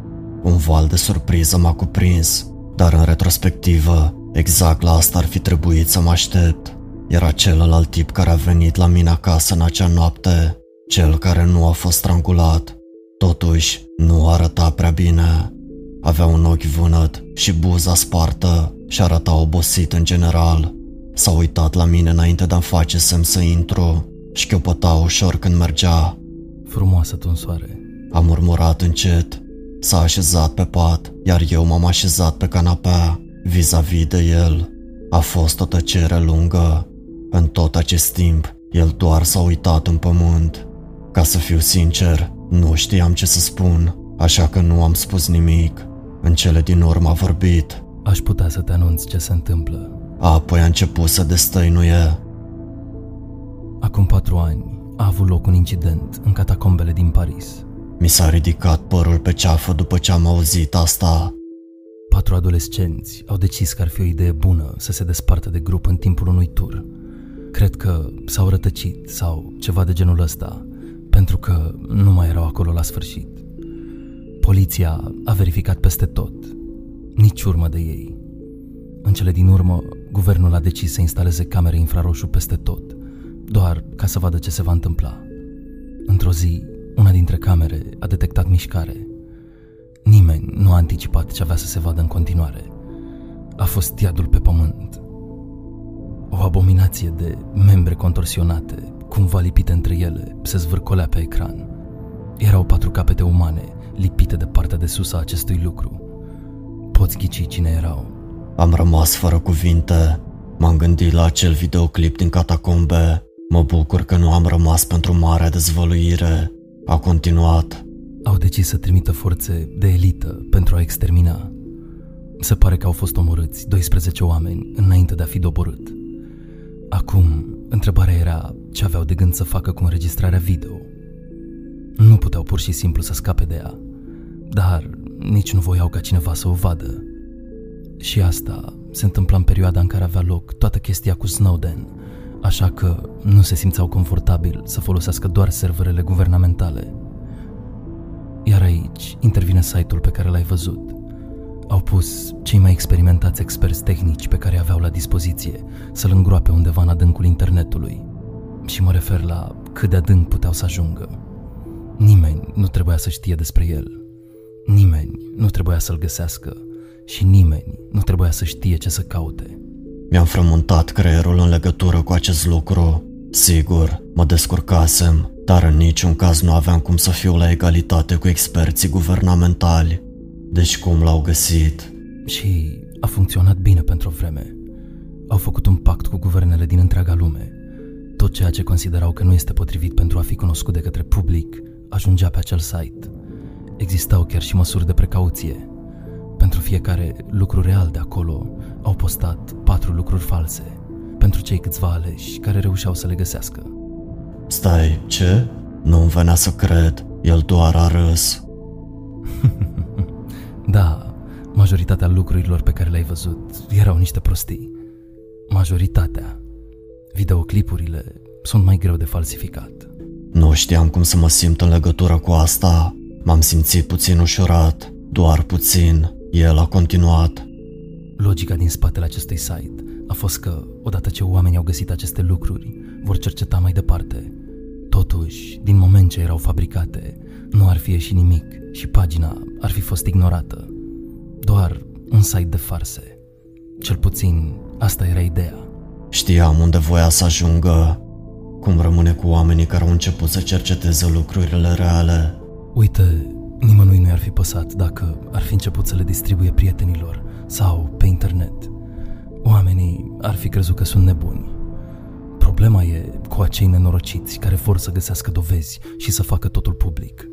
Un val de surpriză m-a cuprins, dar în retrospectivă, exact la asta ar fi trebuit să mă aștept. Era celălalt tip care a venit la mine acasă în acea noapte, cel care nu a fost strangulat. Totuși, nu arăta prea bine. Avea un ochi vânăt și buza spartă, și arăta obosit în general. S-a uitat la mine înainte de a face semn să intru și șchiopăta ușor când mergea. Frumoasă tunsoare. A murmurat încet. S-a așezat pe pat, iar eu m-am așezat pe canapea, vis-a-vis de el. A fost o tăcere lungă. În tot acest timp, el doar s-a uitat în pământ. Ca să fiu sincer, nu știam ce să spun, așa că nu am spus nimic. În cele din urmă a vorbit. Aș putea să te anunț ce se întâmplă. Apoi a început să destăinuie. Acum patru ani a avut loc un incident în catacombele din Paris. Mi s-a ridicat părul pe ceafă după ce am auzit asta. Patru adolescenți au decis că ar fi o idee bună să se despartă de grup în timpul unui tur. Cred că s-au rătăcit sau ceva de genul ăsta, pentru că nu mai erau acolo la sfârșit. Poliția a verificat peste tot. Nici urmă de ei. În cele din urmă, guvernul a decis să instaleze camere infraroșu peste tot, doar ca să vadă ce se va întâmpla. Într-o zi, una dintre camere a detectat mișcare. Nimeni nu a anticipat ce avea să se vadă în continuare. A fost iadul pe pământ. O abominație de membre contorsionate, cumva lipite între ele, se zvârcolea pe ecran. Erau patru capete umane, lipite de partea de sus a acestui lucru. Poți ghici cine erau. Am rămas fără cuvinte. M-am gândit la acel videoclip din catacombe. Mă bucur că nu am rămas pentru marea dezvăluire. A continuat. Au decis să trimită forțe de elită pentru a extermina. Se pare că au fost omorâți 12 oameni înainte de a fi doborât. Acum, întrebarea era ce aveau de gând să facă cu înregistrarea video. Nu puteau pur și simplu să scape de ea, dar nici nu voiau ca cineva să o vadă. Și asta se întâmpla în perioada în care avea loc toată chestia cu Snowden, așa că nu se simțeau confortabil să folosească doar serverele guvernamentale. Iar aici intervine site-ul pe care l-ai văzut. Au pus cei mai experimentați experți tehnici pe care aveau la dispoziție să-l îngroape undeva în adâncul internetului. Și mă refer la cât de adânc puteau să ajungă. Nimeni nu trebuia să știe despre el. Nimeni nu trebuia să-l găsească și nimeni nu trebuia să știe ce să caute. Mi-am frământat creierul în legătură cu acest lucru. Sigur, mă descurcasem, dar în niciun caz nu aveam cum să fiu la egalitate cu experții guvernamentali. Deci cum l-au găsit? Și a funcționat bine pentru o vreme. Au făcut un pact cu guvernele din întreaga lume. Tot ceea ce considerau că nu este potrivit pentru a fi cunoscut de către public ajungea pe acel site. Existau chiar și măsuri de precauție. Pentru fiecare lucru real de acolo au postat patru lucruri false pentru cei câțiva aleși care reușeau să le găsească. Stai, ce? Nu-mi venea să cred, el doar a râs. Da, majoritatea lucrurilor pe care le-ai văzut erau niște prostii. Majoritatea. Videoclipurile sunt mai greu de falsificat. Nu știam cum să mă simt în legătură cu asta. M-am simțit puțin ușurat, doar puțin. El a continuat. Logica din spatele acestui site a fost că, odată ce oamenii au găsit aceste lucruri, vor cerceta mai departe. Totuși, din moment ce erau fabricate, nu ar fi ieșit nimic și pagina ar fi fost ignorată. Doar un site de farse. Cel puțin, asta era ideea. Știam unde voia să ajungă. Cum rămâne cu oamenii care au început să cerceteze lucrurile reale. Uite, nimănui nu i-ar fi păsat dacă ar fi început să le distribuie prietenilor sau pe internet. Oamenii ar fi crezut că sunt nebuni. Problema e cu acei nenorociți care vor să găsească dovezi și să facă totul public.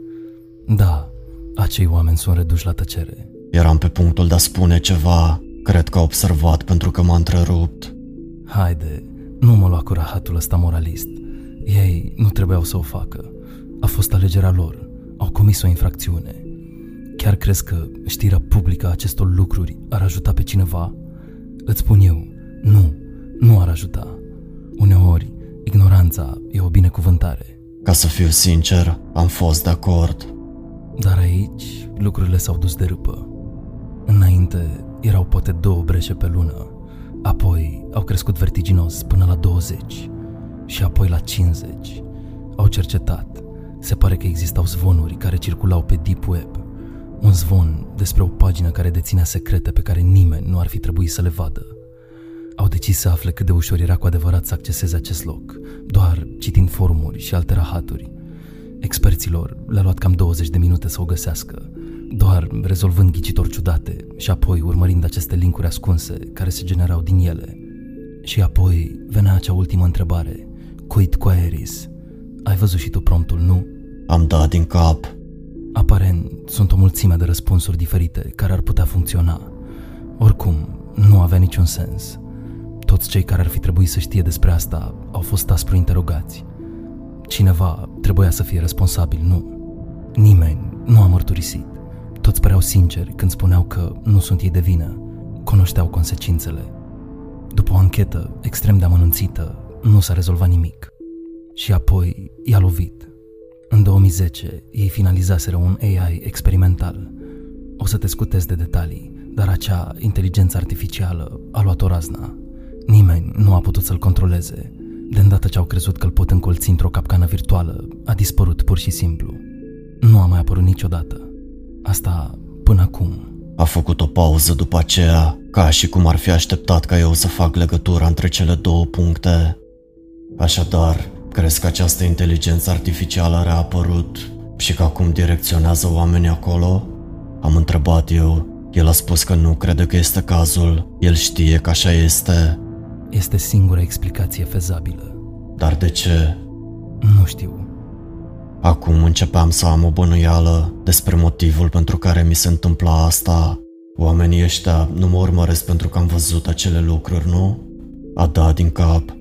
Da, acei oameni sunt reduși la tăcere. Eram pe punctul de a spune ceva. Cred că a observat pentru că m-a întrerupt. Haide, nu mă lua cu rahatul ăsta moralist. Ei nu trebuiau să o facă. A fost alegerea lor. Au comis o infracțiune. Chiar crezi că știrea publică a acestor lucruri ar ajuta pe cineva? Îți spun eu, nu, nu ar ajuta. Uneori, ignoranța e o binecuvântare. Ca să fiu sincer, am fost de acord. Dar aici lucrurile s-au dus de râpă. Înainte erau poate două breșe pe lună, apoi au crescut vertiginos până la 20 și apoi la 50. Au cercetat. Se pare că existau zvonuri care circulau pe Deep Web. Un zvon despre o pagină care deținea secrete pe care nimeni nu ar fi trebuit să le vadă. Au decis să afle cât de ușor era cu adevărat să acceseze acest loc, doar citind forumuri și alte rahaturi. Experților le-a luat cam 20 de minute să o găsească, doar rezolvând ghicitori ciudate și apoi urmărind aceste linkuri ascunse care se generau din ele. Și apoi venea acea ultimă întrebare. Quid quaeris? Ai văzut și tu promptul, nu? Am dat din cap. Aparent, sunt o mulțime de răspunsuri diferite care ar putea funcționa. Oricum, nu avea niciun sens. Toți cei care ar fi trebuit să știe despre asta au fost aspru interogați. Cineva trebuia să fie responsabil, nu? Nimeni nu a mărturisit. Toți păreau sinceri când spuneau că nu sunt ei de vină. Cunoșteau consecințele. După o anchetă extrem de amănunțită, nu s-a rezolvat nimic. Și apoi i-a lovit. În 2010, ei finalizaseră un AI experimental. O să te scutez de detalii, dar acea inteligență artificială a luat o razna. Nimeni nu a putut să-l controleze. De îndată ce au crezut că îl pot încolți într-o capcană virtuală, a dispărut pur și simplu. Nu a mai apărut niciodată. Asta până acum. A făcut o pauză după aceea, ca și cum ar fi așteptat ca eu să fac legătura între cele două puncte. Așadar, crezi că această inteligență artificială a reapărut și că acum direcționează oamenii acolo? Am întrebat eu. El a spus că nu crede că este cazul. El știe că așa este. Este singura explicație fezabilă. Dar de ce? Nu știu. Acum începeam să am o bănuială despre motivul pentru care mi se întâmpla asta. Oamenii ăștia nu mă urmăresc pentru că am văzut acele lucruri, nu? A da din cap.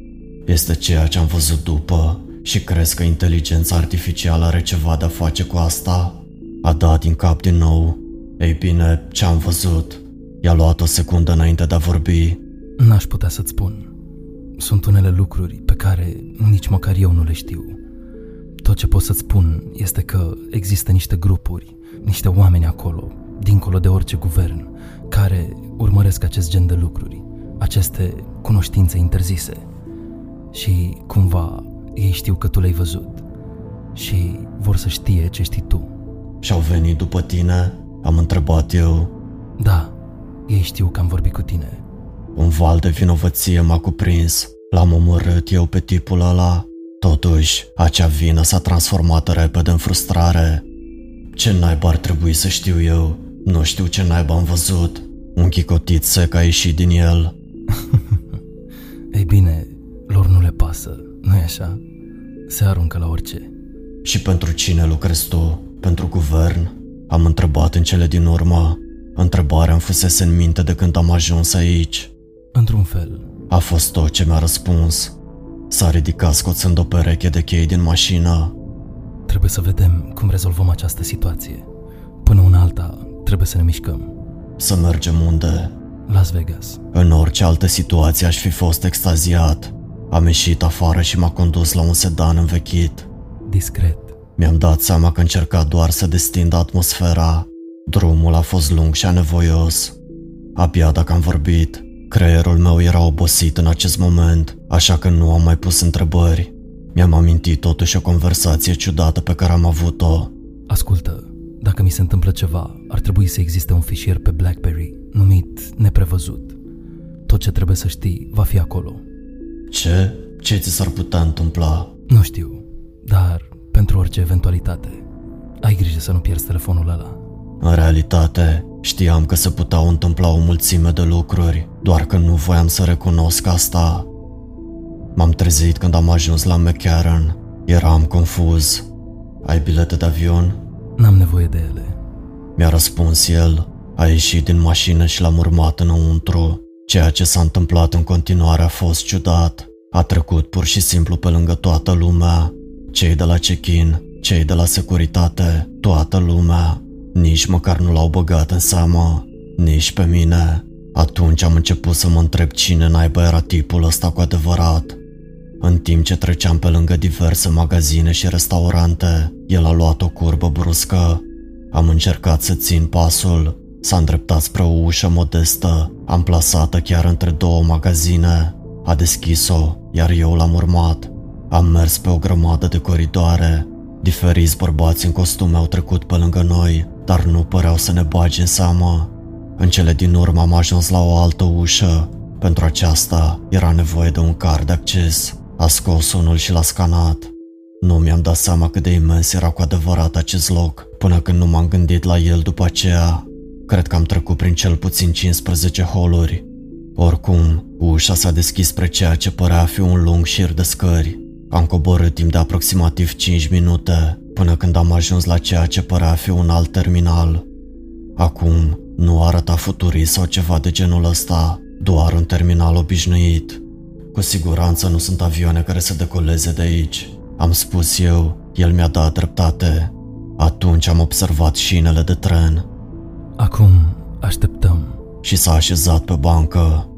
Este ceea ce am văzut după și crezi că inteligența artificială are ceva de-a face cu asta? A dat din cap din nou. Ei bine, ce am văzut? I-a luat o secundă înainte de a vorbi. N-aș putea să-ți spun. Sunt unele lucruri pe care nici măcar eu nu le știu. Tot ce pot să-ți spun este că există niște grupuri, niște oameni acolo, dincolo de orice guvern, care urmăresc acest gen de lucruri, aceste cunoștințe interzise. Și cumva ei știu că tu le-ai văzut și vor să știe ce știi tu. Și-au venit după tine? Am întrebat eu. Da, ei știu că am vorbit cu tine. Un val de vinovăție m-a cuprins. L-am omorât eu pe tipul ăla. Totuși, acea vină s-a transformat repede în frustrare. Ce naiba ar trebui să știu eu? Nu știu ce naiba am văzut. Un chicotit sec a ieșit din el. Ei bine, lor nu le pasă, nu-i așa? Se aruncă la orice. Și pentru cine lucrezi tu? Pentru guvern? Am întrebat în cele din urmă. Întrebarea îmi fusese în minte de când am ajuns aici. Într-un fel, A fost tot ce mi-a răspuns. S-a ridicat scoțând o pereche de chei din mașină. trebuie să vedem cum rezolvăm această situație. Până una alta, trebuie să ne mișcăm. Să mergem unde? Las Vegas. În orice altă situație aș fi fost extaziat. Am ieșit afară și m-a condus la un sedan învechit. Discret. Mi-am dat seama că încerca doar să destindă atmosfera. Drumul a fost lung și anevoios. Abia dacă am vorbit, creierul meu era obosit în acest moment, așa că nu am mai pus întrebări. Mi-am amintit totuși o conversație ciudată pe care am avut-o. Ascultă, dacă mi se întâmplă ceva, ar trebui să existe un fișier pe BlackBerry numit neprevăzut. Tot ce trebuie să știi va fi acolo. Ce? Ce ți s-ar putea întâmpla? Nu știu, dar pentru orice eventualitate, ai grijă să nu pierzi telefonul ăla. În realitate, știam că se puteau întâmpla o mulțime de lucruri, doar că nu voiam să recunosc asta. M-am trezit când am ajuns la McCarran. Eram confuz. Ai bilete de avion? N-am nevoie de ele. Mi-a răspuns el. A ieșit din mașină și l-am urmat înăuntru. Ceea ce s-a întâmplat în continuare a fost ciudat. A trecut pur și simplu pe lângă toată lumea. Cei de la check-in, cei de la securitate, toată lumea. Nici măcar nu l-au băgat în seamă. Nici pe mine. Atunci am început să mă întreb cine naiba era tipul ăsta cu adevărat. În timp ce treceam pe lângă diverse magazine și restaurante, el a luat o curbă bruscă. Am încercat să țin pasul. S-a îndreptat spre o ușă modestă, amplasată chiar între două magazine. A deschis-o, iar eu l-am urmat. Am mers pe o grămadă de coridoare. Diferiți bărbați în costume au trecut pe lângă noi. dar nu păreau să ne bage în seamă. În cele din urmă am ajuns la o altă ușă. Pentru aceasta era nevoie de un card de acces. A scos unul și l-a scanat. Nu mi-am dat seama cât de imens era cu adevărat acest loc, până când nu m-am gândit la el după aceea. Cred că am trecut prin cel puțin 15 holuri. Oricum, ușa s-a deschis spre ceea ce părea a fi un lung șir de scări. Am coborât timp de aproximativ 5 minute, până când am ajuns la ceea ce părea a fi un alt terminal. Acum, nu arăta futurii sau ceva de genul ăsta, doar un terminal obișnuit. Cu siguranță nu sunt avioane care să decoleze de aici. Am spus eu, el mi-a dat dreptate. Atunci am observat șinele de tren. Acum așteptăm. Și s-a așezat pe bancă.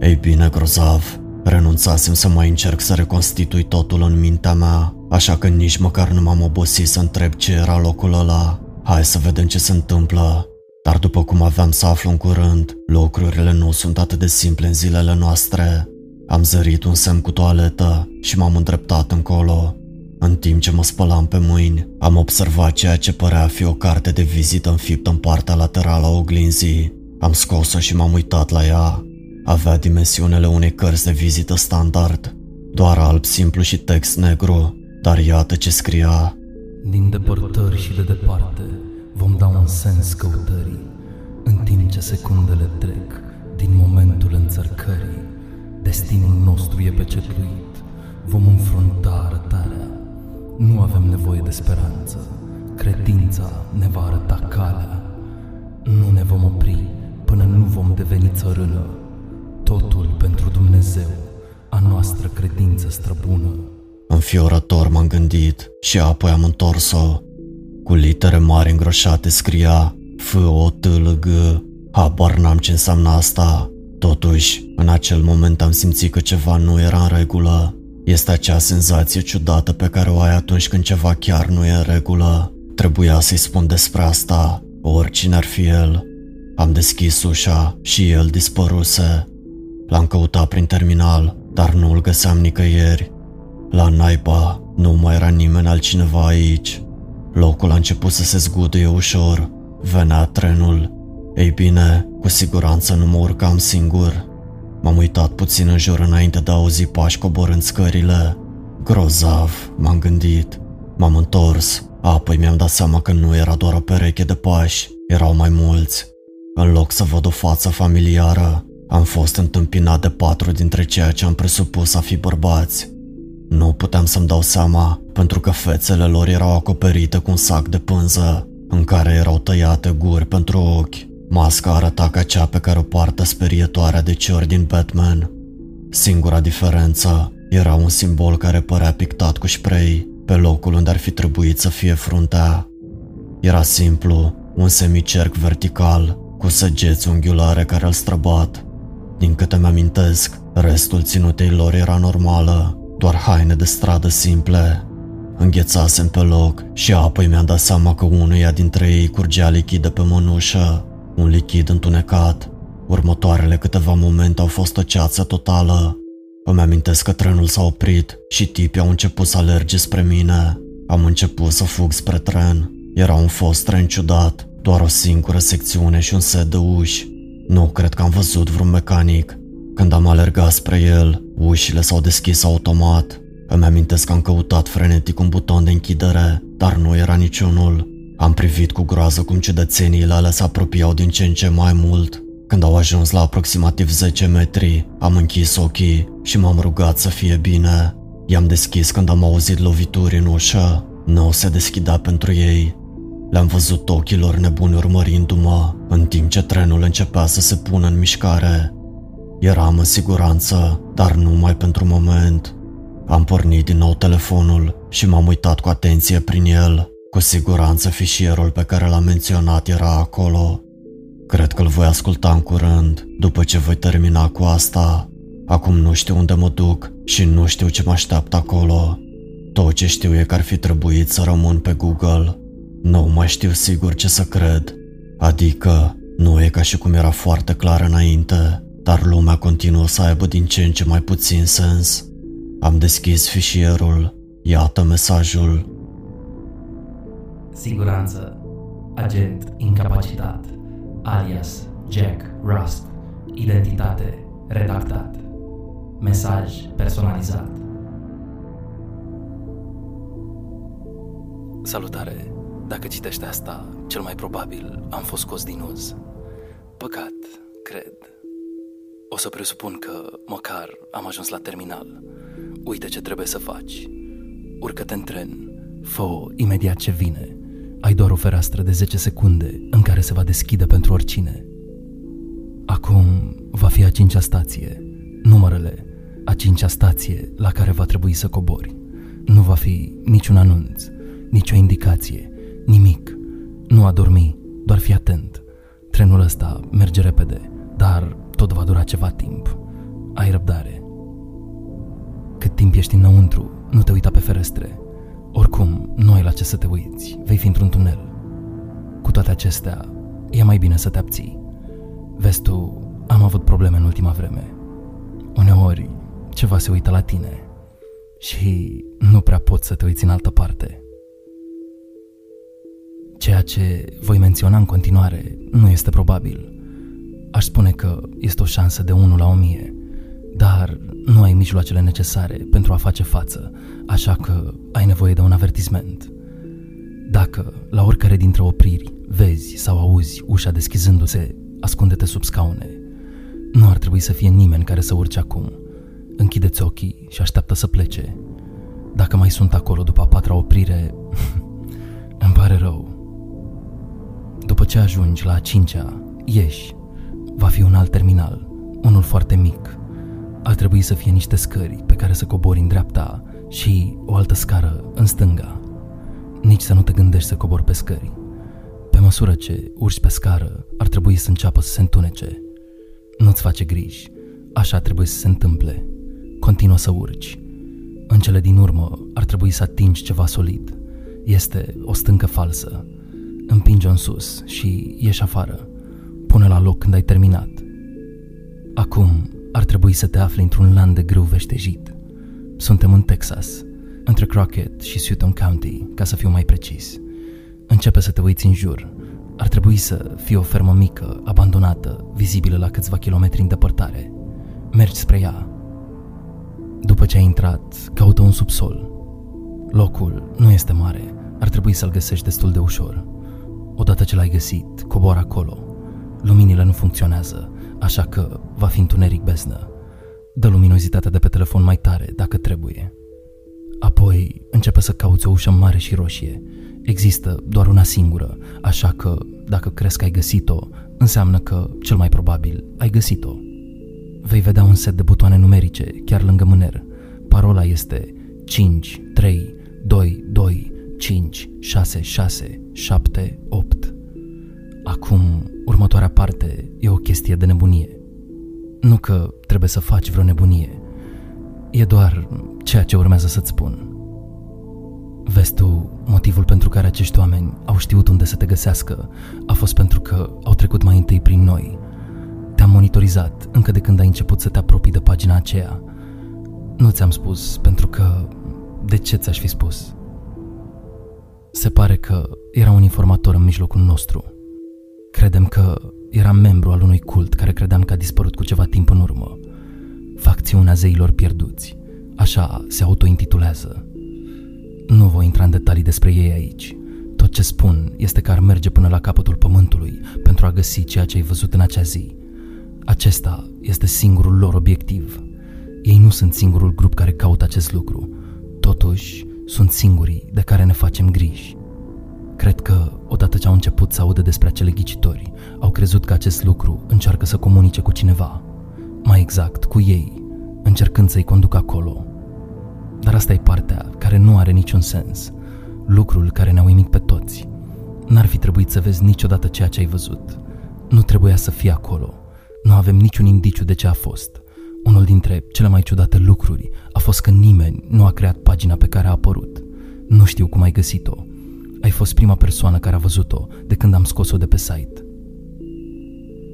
Ei bine, grozav, renunțasem să mai încerc să reconstitui totul în mintea mea, așa că nici măcar nu m-am obosit să întreb ce era locul ăla. Hai să vedem ce se întâmplă. Dar după cum aveam să aflu în curând, lucrurile nu sunt atât de simple în zilele noastre. Am zărit un semn cu toaletă și m-am îndreptat încolo. În timp ce mă spălam pe mâini, am observat ceea ce părea a fi o carte de vizită înfiptă în partea laterală a oglinzii. Am scos-o și m-am uitat la ea. Avea dimensiunile unei cărți de vizită standard, doar alb simplu și text negru, dar iată ce scria. Din depărtări și de departe vom da un sens căutării, în timp ce secundele trec din momentul înțărcării. Destinul nostru e pecetluit, vom înfrunta arătarea. Nu avem nevoie de speranță, credința ne va arăta calea. Nu ne vom opri până nu vom deveni țărână. Totul pentru Dumnezeu, a noastră credință străbună. Înfiorător m-am gândit și apoi am întors-o. Cu litere mari îngroșate scria f o t l g Habar n-am ce înseamnă asta. Totuși, în acel moment am simțit că ceva nu era în regulă. Este acea senzație ciudată pe care o ai atunci când ceva chiar nu e în regulă. Trebuia să-i spun despre asta, oricine ar fi el. Am deschis ușa și el dispăruse. L-am căutat prin terminal, dar nu îl găseam nicăieri. La naiba, nu mai era nimeni altcineva aici. Locul a început să se zguduie ușor. Venea trenul. Ei bine, cu siguranță nu mă urcam singur. M-am uitat puțin în jur înainte de a auzi pași coborând scările. Grozav, m-am gândit. M-am întors, apoi mi-am dat seama că nu era doar o pereche de pași, erau mai mulți. În loc să văd o față familiară, am fost întâmpinat de patru dintre ceea ce am presupus a fi bărbați. Nu puteam să-mi dau seama, pentru că fețele lor erau acoperite cu un sac de pânză, în care erau tăiate guri pentru ochi. Masca arăta ca cea pe care o poartă sperietoarea de ciori din Batman. Singura diferență era un simbol care părea pictat cu spray pe locul unde ar fi trebuit să fie fruntea. Era simplu, un semicerc vertical, cu săgeți unghiulare care îl străbat. Din câte mi-amintesc, restul ținutei lor era normală, doar haine de stradă simple. Înghețasem pe loc și apoi mi-am dat seama că unuia dintre ei curgea lichid pe mănușă, un lichid întunecat. Următoarele câteva momente au fost o ceață totală. Îmi amintesc că trenul s-a oprit și tipii au început să alerge spre mine. Am început să fug spre tren. Era un fost tren ciudat, doar o singură secțiune și un set de uși. Nu cred că am văzut vreun mecanic. Când am alergat spre el, ușile s-au deschis automat. Îmi amintesc că am căutat frenetic un buton de închidere, dar nu era niciunul. Am privit cu groază cum ciudățeniile alea se apropiau din ce în ce mai mult. Când au ajuns la aproximativ 10 metri, am închis ochii și m-am rugat să fie bine. I-am deschis când am auzit lovituri în ușă. Nu se deschidea pentru ei. Le-am văzut ochilor nebuni urmărindu-mă, în timp ce trenul începea să se pună în mișcare. Eram în siguranță, dar numai pentru moment. Am pornit din nou telefonul și m-am uitat cu atenție prin el. Cu siguranță fișierul pe care l-am menționat era acolo. Cred că îl voi asculta în curând, după ce voi termina cu asta. Acum nu știu unde mă duc și nu știu ce mă așteaptă acolo. Tot ce știu e că ar fi trebuit să rămân pe Google. Nu mai știu sigur ce să cred. Adică, nu e ca și cum era foarte clar înainte, dar lumea continuă să aibă din ce în ce mai puțin sens. Am deschis fișierul. Iată mesajul. Siguranță. agent incapacitat, alias Jack Rust, identitate redactat, mesaj personalizat. Salutare! Dacă citești asta, cel mai probabil am fost scos din uz. Păcat, cred. O să presupun că, măcar, am ajuns la terminal. Uite ce trebuie să faci. Urcă-te în tren, fă imediat ce vine. Ai doar o fereastră de 10 secunde în care se va deschide pentru oricine. Acum va fi a cincea stație. Numărele, a cincea stație la care va trebui să cobori. Nu va fi niciun anunț, nicio indicație, nimic. Nu a dormi, doar fi atent. Trenul ăsta merge repede, dar tot va dura ceva timp. Ai răbdare. Cât timp ești înăuntru, nu te uita pe ferestre. Oricum, nu ai la ce să te uiți, vei fi într-un tunel. Cu toate acestea, e mai bine să te abții. Vezi tu, am avut probleme în ultima vreme. Uneori, ceva se uită la tine și nu prea poți să te uiți în altă parte. Ceea ce voi menționa în continuare nu este probabil. Aș spune că este o șansă de 1 la 1000, dar nu ai mijloacele necesare pentru a face față, așa că ai nevoie de un avertisment. Dacă, la oricare dintre opriri, vezi sau auzi ușa deschizându-se, ascunde-te sub scaune. Nu ar trebui să fie nimeni care să urce acum. Închideți ochii și așteaptă să plece. Dacă mai sunt acolo după a patra oprire, îmi pare rău. După ce ajungi la a cincea, ieși. Va fi un alt terminal, unul foarte mic. Ar trebui să fie niște scări pe care să cobori în dreapta și o altă scară în stânga. Nici să nu te gândești să cobori pe scări. Pe măsură ce urci pe scară, ar trebui să înceapă să se întunece. Nu-ți face griji, așa trebuie să se întâmple. Continuă să urci. În cele din urmă ar trebui să atingi ceva solid. Este o stâncă falsă. Împinge-o în sus și ieși afară. Pune la loc când ai terminat. Acum ar trebui să te afli într-un land de grâu veștejit. Suntem în Texas, între Crockett și Sutton County, ca să fiu mai precis. Începe să te uiți în jur. Ar trebui să fie o fermă mică, abandonată, vizibilă la câțiva kilometri în depărtare. Mergi spre ea. După ce ai intrat, caută un subsol. Locul nu este mare, ar trebui să-l găsești destul de ușor. Odată ce l-ai găsit, cobor acolo. Luminile nu funcționează, așa că va fi întuneric beznă. Dă luminozitatea de pe telefon mai tare, dacă trebuie. Apoi începe să cauți o ușă mare și roșie. Există doar una singură, așa că dacă crezi că ai găsit-o, înseamnă că, cel mai probabil, ai găsit-o. Vei vedea un set de butoane numerice chiar lângă mâner. Parola este 5, 3, 2, 2, 5, 6, 6, 7, 8. Acum, următoarea parte e o chestie de nebunie. Nu că trebuie să faci vreo nebunie. E doar ceea ce urmează să-ți spun. Vezi tu, motivul pentru care acești oameni au știut unde să te găsească a fost pentru că au trecut mai întâi prin noi. Te-am monitorizat încă de când ai început să te apropii de pagina aceea. Nu ți-am spus pentru că... De ce ți-aș fi spus? Se pare că era un informator în mijlocul nostru. Credem că era membru al unui cult care credeam că a dispărut cu ceva timp în urmă. Facțiunea zeilor pierduți. Așa se autointitulează. Nu voi intra în detalii despre ei aici. Tot ce spun este că ar merge până la capătul pământului pentru a găsi ceea ce ai văzut în acea zi. Acesta este singurul lor obiectiv. Ei nu sunt singurul grup care caută acest lucru. Totuși, sunt singurii de care ne facem griji. Cred că, odată ce au început să audă despre acele ghicitori, au crezut că acest lucru încearcă să comunice cu cineva. Mai exact, cu ei, încercând să-i conducă acolo. Dar asta e partea care nu are niciun sens. Lucrul care ne-a uimit pe toți. N-ar fi trebuit să vezi niciodată ceea ce ai văzut. Nu trebuia să fie acolo. Nu avem niciun indiciu de ce a fost. Unul dintre cele mai ciudate lucruri a fost că nimeni nu a creat pagina pe care a apărut. Nu știu cum ai găsit-o. Ai fost prima persoană care a văzut-o de când am scos-o de pe site.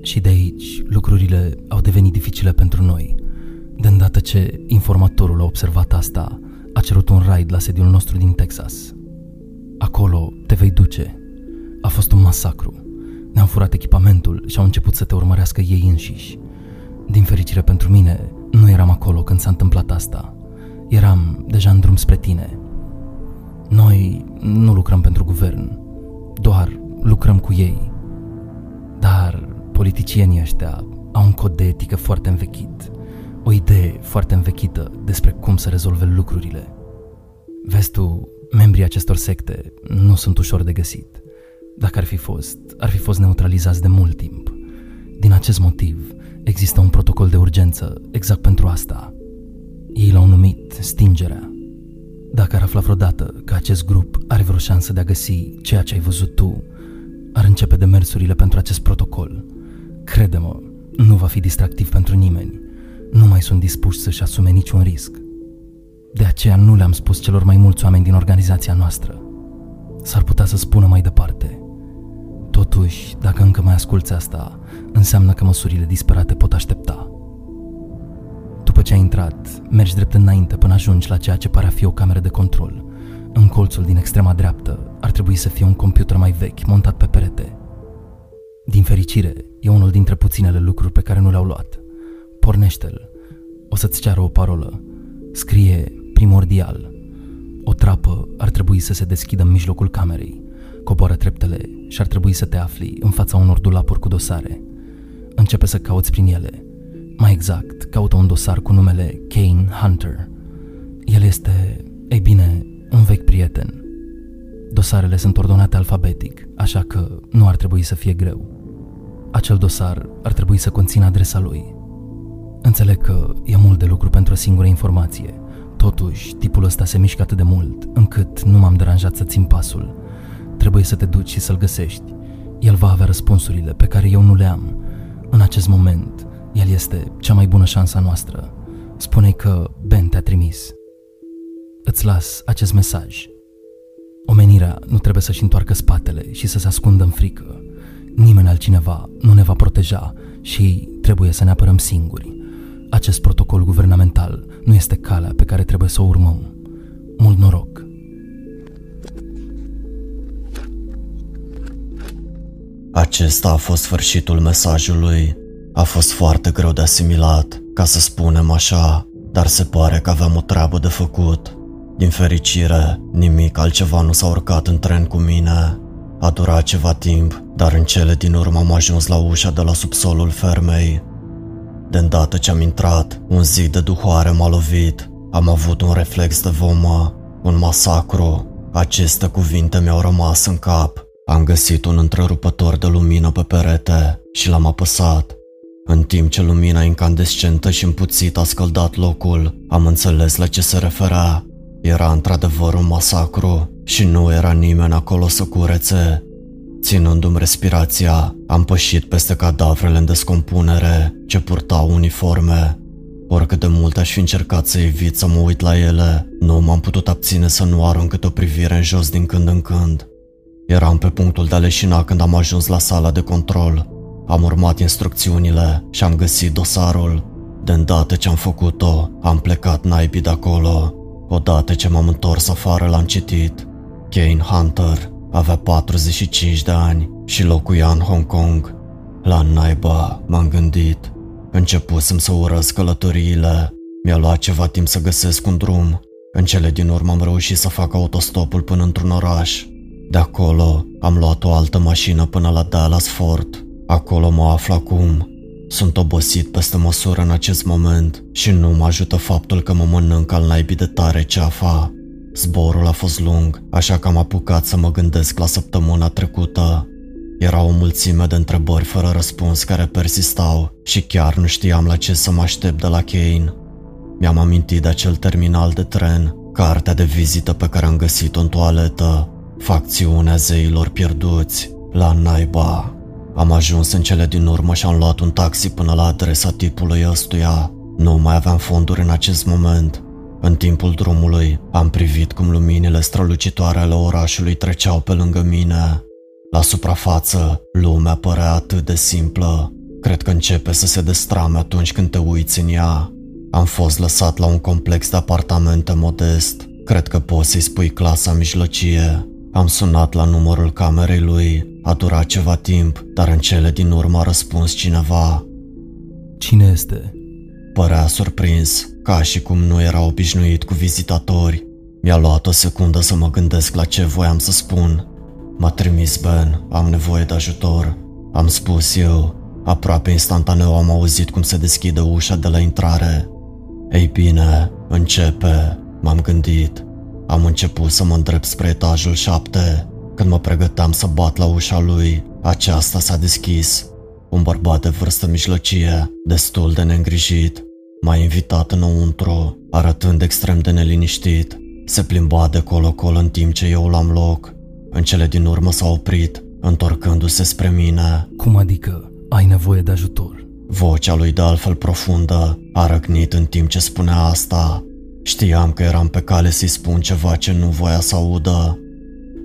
Și de aici lucrurile au devenit dificile pentru noi. De îndată ce informatorul a observat asta, a cerut un raid la sediul nostru din Texas. Acolo te vei duce. A fost un masacru. Ne-au furat echipamentul și au început să te urmărească ei înșiși. Din fericire pentru mine, nu eram acolo când s-a întâmplat asta. Eram deja în drum spre tine. Noi nu lucrăm pentru guvern, doar lucrăm cu ei. Dar politicienii ăștia au un cod de etică foarte învechit, o idee foarte învechită despre cum să rezolve lucrurile. Vezi tu, membrii acestor secte nu sunt ușor de găsit. Dacă ar fi fost, ar fi fost neutralizați de mult timp. Din acest motiv, există un protocol de urgență exact pentru asta. Ei l-au numit stingerea. Dacă ar afla vreodată că acest grup are vreo șansă de a găsi ceea ce ai văzut tu, ar începe demersurile pentru acest protocol. Crede-mă, nu va fi distractiv pentru nimeni. Nu mai sunt dispuși să-și asume niciun risc. De aceea nu le-am spus celor mai mulți oameni din organizația noastră. S-ar putea să spună mai departe. Totuși, dacă încă mai asculți asta, înseamnă că măsurile disperate pot aștepta. După ce ai intrat, mergi drept înainte până ajungi la ceea ce pare a fi o cameră de control. În colțul din extrema dreaptă ar trebui să fie un computer mai vechi montat pe perete. Din fericire, e unul dintre puținele lucruri pe care nu le-au luat. Pornește-l. O să-ți ceară o parolă. Scrie primordial. O trapă ar trebui să se deschidă în mijlocul camerei. Coboară treptele și ar trebui să te afli în fața unor dulapuri cu dosare. Începe să cauți prin ele. Mai exact, caută un dosar cu numele Kane Hunter. El este, ei bine, un vechi prieten. Dosarele sunt ordonate alfabetic, așa că nu ar trebui să fie greu. Acel dosar ar trebui să conțină adresa lui. Înțeleg că e mult de lucru pentru o singură informație, Totuși, tipul ăsta se mișcă atât de mult, încât nu m-am deranjat să țin pasul. Trebuie să te duci și să-l găsești. El va avea răspunsurile pe care eu nu le am. În acest moment, el este cea mai bună șansă noastră. spune că Ben te-a trimis. Îți las acest mesaj. Omenirea nu trebuie să-și întoarcă spatele și să se ascundă în frică. Nimeni altcineva nu ne va proteja și trebuie să ne apărăm singuri. Acest protocol guvernamental nu este calea pe care trebuie să o urmăm. Mult noroc! Acesta a fost sfârșitul mesajului. A fost foarte greu de asimilat, ca să spunem așa, dar se pare că aveam o treabă de făcut. Din fericire, nimic altceva nu s-a urcat în tren cu mine. A durat ceva timp, dar în cele din urmă am ajuns la ușa de la subsolul fermei de îndată ce am intrat, un zid de duhoare m-a lovit. Am avut un reflex de vomă, un masacru. Aceste cuvinte mi-au rămas în cap. Am găsit un întrerupător de lumină pe perete și l-am apăsat. În timp ce lumina incandescentă și împuțit a scăldat locul, am înțeles la ce se referea. Era într-adevăr un masacru și nu era nimeni acolo să curețe. Ținându-mi respirația, am pășit peste cadavrele în descompunere ce purtau uniforme. Oricât de mult aș fi încercat să evit să mă uit la ele, nu m-am putut abține să nu arunc câte o privire în jos din când în când. Eram pe punctul de a leșina când am ajuns la sala de control. Am urmat instrucțiunile și am găsit dosarul. De îndată ce am făcut-o, am plecat naibii de acolo. Odată ce m-am întors afară l-am citit. Kane Hunter, avea 45 de ani și locuia în Hong Kong. La naiba, m-am gândit. Începusem să urăsc călătoriile. Mi-a luat ceva timp să găsesc un drum. În cele din urmă am reușit să fac autostopul până într-un oraș. De acolo am luat o altă mașină până la Dallas Fort. Acolo mă aflu acum. Sunt obosit peste măsură în acest moment și nu mă ajută faptul că mă mănânc al naibii de tare ceafa. Zborul a fost lung, așa că am apucat să mă gândesc la săptămâna trecută. Era o mulțime de întrebări fără răspuns care persistau și chiar nu știam la ce să mă aștept de la Kane. Mi-am amintit de acel terminal de tren, cartea de vizită pe care am găsit-o în toaletă, facțiunea zeilor pierduți, la naiba. Am ajuns în cele din urmă și am luat un taxi până la adresa tipului ăstuia. Nu mai aveam fonduri în acest moment în timpul drumului, am privit cum luminile strălucitoare ale orașului treceau pe lângă mine. La suprafață, lumea părea atât de simplă. Cred că începe să se destrame atunci când te uiți în ea. Am fost lăsat la un complex de apartamente modest. Cred că poți să-i spui clasa mijlocie. Am sunat la numărul camerei lui, A durat ceva timp, dar în cele din urmă a răspuns cineva. Cine este? Părea surprins, ca și cum nu era obișnuit cu vizitatori. Mi-a luat o secundă să mă gândesc la ce voiam să spun. M-a trimis Ben, am nevoie de ajutor. Am spus eu. Aproape instantaneu am auzit cum se deschide ușa de la intrare. Ei bine, începe, m-am gândit. Am început să mă îndrept spre etajul șapte. Când mă pregăteam să bat la ușa lui, aceasta s-a deschis. Un bărbat de vârstă mijlocie, destul de neîngrijit, m-a invitat înăuntru, arătând extrem de neliniștit. Se plimba de colo-colo în timp ce eu l-am loc. În cele din urmă s-a oprit, întorcându-se spre mine. Cum adică ai nevoie de ajutor? Vocea lui de altfel profundă a răgnit în timp ce spunea asta. Știam că eram pe cale să-i spun ceva ce nu voia să audă.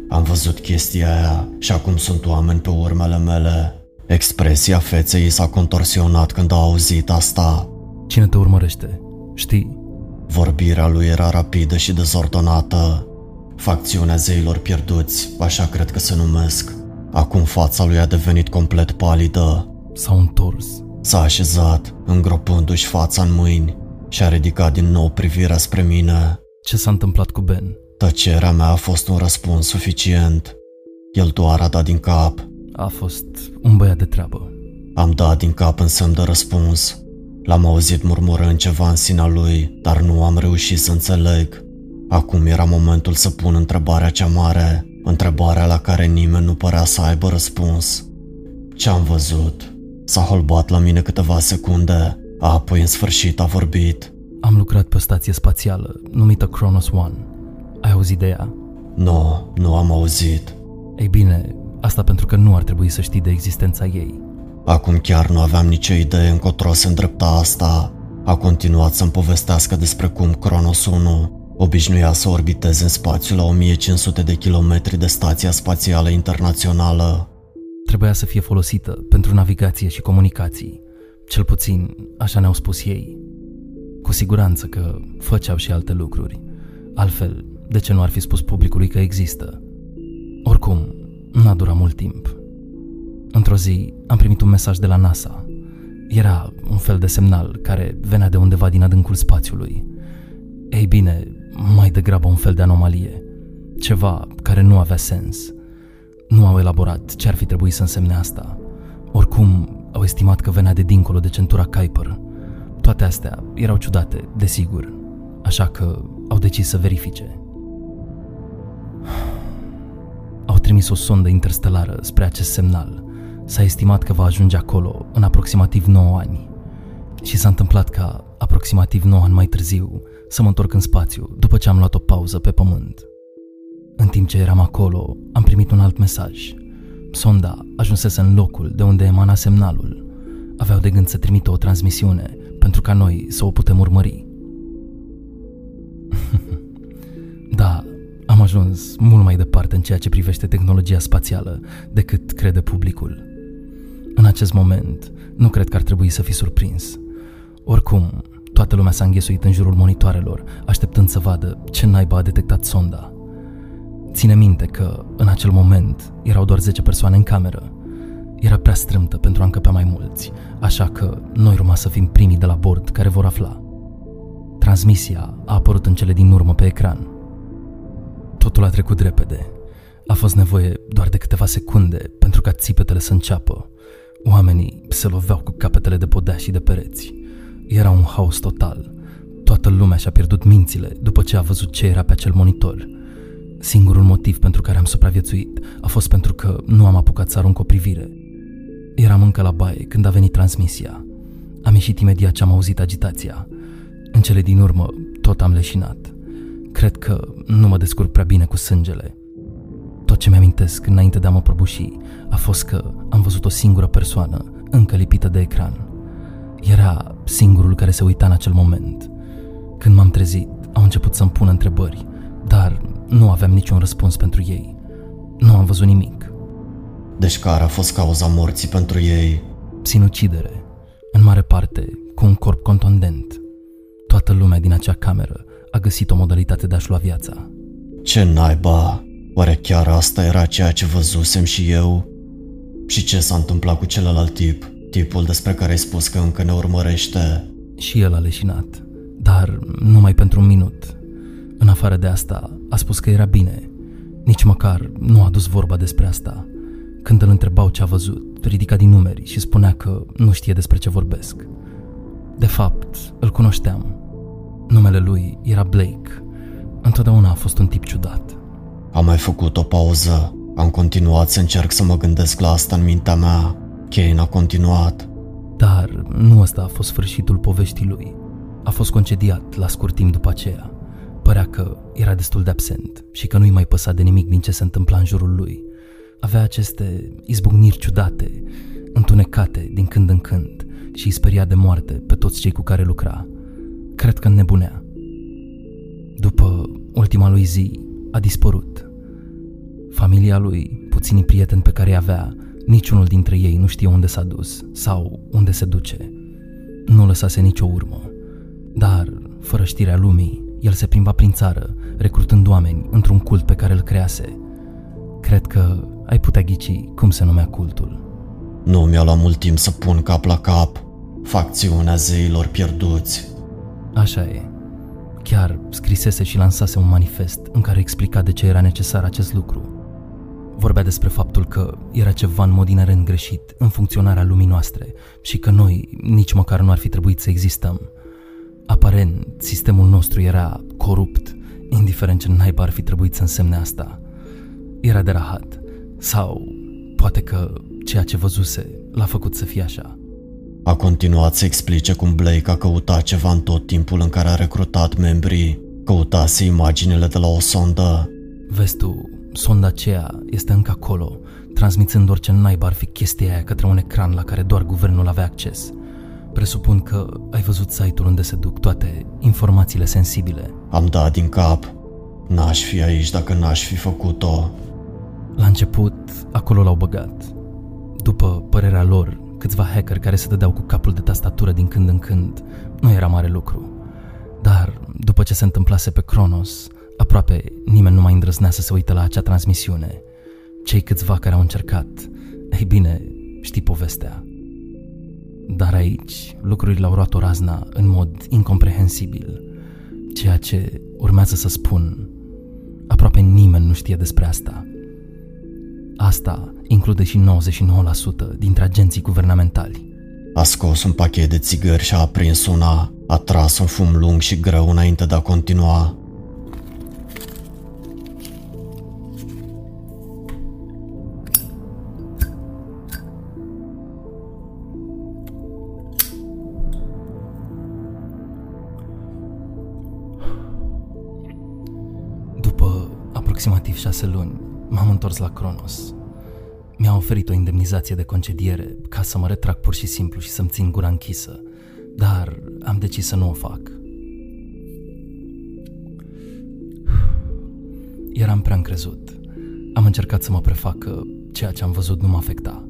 Am văzut chestia aia și acum sunt oameni pe urmele mele. Expresia feței s-a contorsionat când a auzit asta. Cine te urmărește? Știi? Vorbirea lui era rapidă și dezordonată. Facțiunea zeilor pierduți, așa cred că se numesc. Acum fața lui a devenit complet palidă. S-au întors. S-a așezat, îngropându-și fața în mâini și a ridicat din nou privirea spre mine. Ce s-a întâmplat cu Ben? Tăcerea mea a fost un răspuns suficient. El doar a dat din cap. A fost un băiat de treabă. Am dat din cap în semn de răspuns. L-am auzit murmurând ceva în sinea lui, dar nu am reușit să înțeleg. Acum era momentul să pun întrebarea cea mare, întrebarea la care nimeni nu părea să aibă răspuns. Ce-am văzut? S-a holbat la mine câteva secunde, apoi în sfârșit a vorbit. Am lucrat pe o stație spațială, numită Kronos One. Ai auzit de ea? Nu, nu am auzit. Ei bine, asta pentru că nu ar trebui să știi de existența ei. Acum chiar nu aveam nicio idee încotro se îndrepta asta. A continuat să-mi povestească despre cum Kronos 1 obișnuia să orbiteze în spațiu la 1500 de kilometri de stația spațială internațională. Trebuia să fie folosită pentru navigație și comunicații. Cel puțin, așa ne-au spus ei. Cu siguranță că făceau și alte lucruri. Altfel, de ce nu ar fi spus publicului că există? Oricum, n-a durat mult timp. Într-o zi am primit un mesaj de la NASA. Era un fel de semnal care venea de undeva din adâncul spațiului. Ei bine, mai degrabă un fel de anomalie. Ceva care nu avea sens. Nu au elaborat ce ar fi trebuit să însemne asta. Oricum, au estimat că venea de dincolo de centura Kuiper. Toate astea erau ciudate, desigur, așa că au decis să verifice. Au trimis o sondă interstelară spre acest semnal. S-a estimat că va ajunge acolo în aproximativ 9 ani. Și s-a întâmplat ca, aproximativ 9 ani mai târziu, să mă întorc în spațiu după ce am luat o pauză pe pământ. În timp ce eram acolo, am primit un alt mesaj. Sonda ajunsese în locul de unde emana semnalul. Aveau de gând să trimită o transmisiune pentru ca noi să o putem urmări. da, am ajuns mult mai departe în ceea ce privește tehnologia spațială decât crede publicul. În acest moment, nu cred că ar trebui să fi surprins. Oricum, toată lumea s-a înghesuit în jurul monitoarelor, așteptând să vadă ce naiba a detectat sonda. Ține minte că, în acel moment, erau doar 10 persoane în cameră. Era prea strâmtă pentru a încăpea mai mulți, așa că noi urma să fim primii de la bord care vor afla. Transmisia a apărut în cele din urmă pe ecran. Totul a trecut repede. A fost nevoie doar de câteva secunde pentru ca țipetele să înceapă. Oamenii se loveau cu capetele de podea și de pereți. Era un haos total. Toată lumea și-a pierdut mințile după ce a văzut ce era pe acel monitor. Singurul motiv pentru care am supraviețuit a fost pentru că nu am apucat să arunc o privire. Eram încă la baie când a venit transmisia. Am ieșit imediat ce am auzit agitația. În cele din urmă, tot am leșinat. Cred că nu mă descurc prea bine cu sângele. Tot ce mi-amintesc înainte de a mă prăbuși a fost că am văzut o singură persoană încă lipită de ecran. Era singurul care se uita în acel moment. Când m-am trezit, au început să-mi pună întrebări, dar nu aveam niciun răspuns pentru ei. Nu am văzut nimic. Deci care a fost cauza morții pentru ei? Sinucidere, în mare parte cu un corp contundent. Toată lumea din acea cameră a găsit o modalitate de a-și lua viața. Ce naiba? Oare chiar asta era ceea ce văzusem și eu? Și ce s-a întâmplat cu celălalt tip? Tipul despre care ai spus că încă ne urmărește? Și el a leșinat, dar numai pentru un minut. În afară de asta, a spus că era bine. Nici măcar nu a dus vorba despre asta. Când îl întrebau ce a văzut, ridica din numeri și spunea că nu știe despre ce vorbesc. De fapt, îl cunoșteam. Numele lui era Blake. Întotdeauna a fost un tip ciudat. Am mai făcut o pauză. Am continuat să încerc să mă gândesc la asta în mintea mea. Kane a continuat. Dar nu ăsta a fost sfârșitul poveștii lui. A fost concediat la scurt timp după aceea. Părea că era destul de absent și că nu-i mai păsa de nimic din ce se întâmpla în jurul lui. Avea aceste izbucniri ciudate, întunecate din când în când și îi speria de moarte pe toți cei cu care lucra. Cred că înnebunea. După ultima lui zi, a dispărut. Familia lui, puținii prieteni pe care îi avea, niciunul dintre ei nu știe unde s-a dus sau unde se duce. Nu lăsase nicio urmă. Dar, fără știrea lumii, el se plimba prin țară, recrutând oameni într-un cult pe care îl crease. Cred că ai putea ghici cum se numea cultul. Nu mi-a luat mult timp să pun cap la cap. Facțiunea zeilor pierduți. Așa e. Chiar scrisese și lansase un manifest în care explica de ce era necesar acest lucru. Vorbea despre faptul că era ceva în mod inerent greșit în funcționarea lumii noastre și că noi nici măcar nu ar fi trebuit să existăm. Aparent, sistemul nostru era corupt, indiferent ce naiba ar fi trebuit să însemne asta. Era de rahat. Sau poate că ceea ce văzuse l-a făcut să fie așa. A continuat să explice cum Blake a căutat ceva în tot timpul în care a recrutat membrii. Căutase imaginile de la o sondă. Vezi tu, sonda aceea este încă acolo, transmițând orice naiba ar fi chestia aia către un ecran la care doar guvernul avea acces. Presupun că ai văzut site-ul unde se duc toate informațiile sensibile. Am dat din cap. N-aș fi aici dacă n-aș fi făcut-o. La început, acolo l-au băgat. După părerea lor, câțiva hacker care se dădeau cu capul de tastatură din când în când, nu era mare lucru. Dar, după ce se întâmplase pe Kronos, aproape nimeni nu mai îndrăznea să se uite la acea transmisiune. Cei câțiva care au încercat, ei bine, știi povestea. Dar aici, lucrurile au luat o razna în mod incomprehensibil. Ceea ce urmează să spun, aproape nimeni nu știe despre asta. Asta include și 99% dintre agenții guvernamentali. A scos un pachet de țigări și a aprins una, a tras un fum lung și greu înainte de a continua. După aproximativ șase luni, m-am întors la Cronos. Mi-a oferit o indemnizație de concediere ca să mă retrag pur și simplu și să-mi țin gura închisă, dar am decis să nu o fac. Eram prea încrezut. Am încercat să mă prefac că ceea ce am văzut nu mă afecta.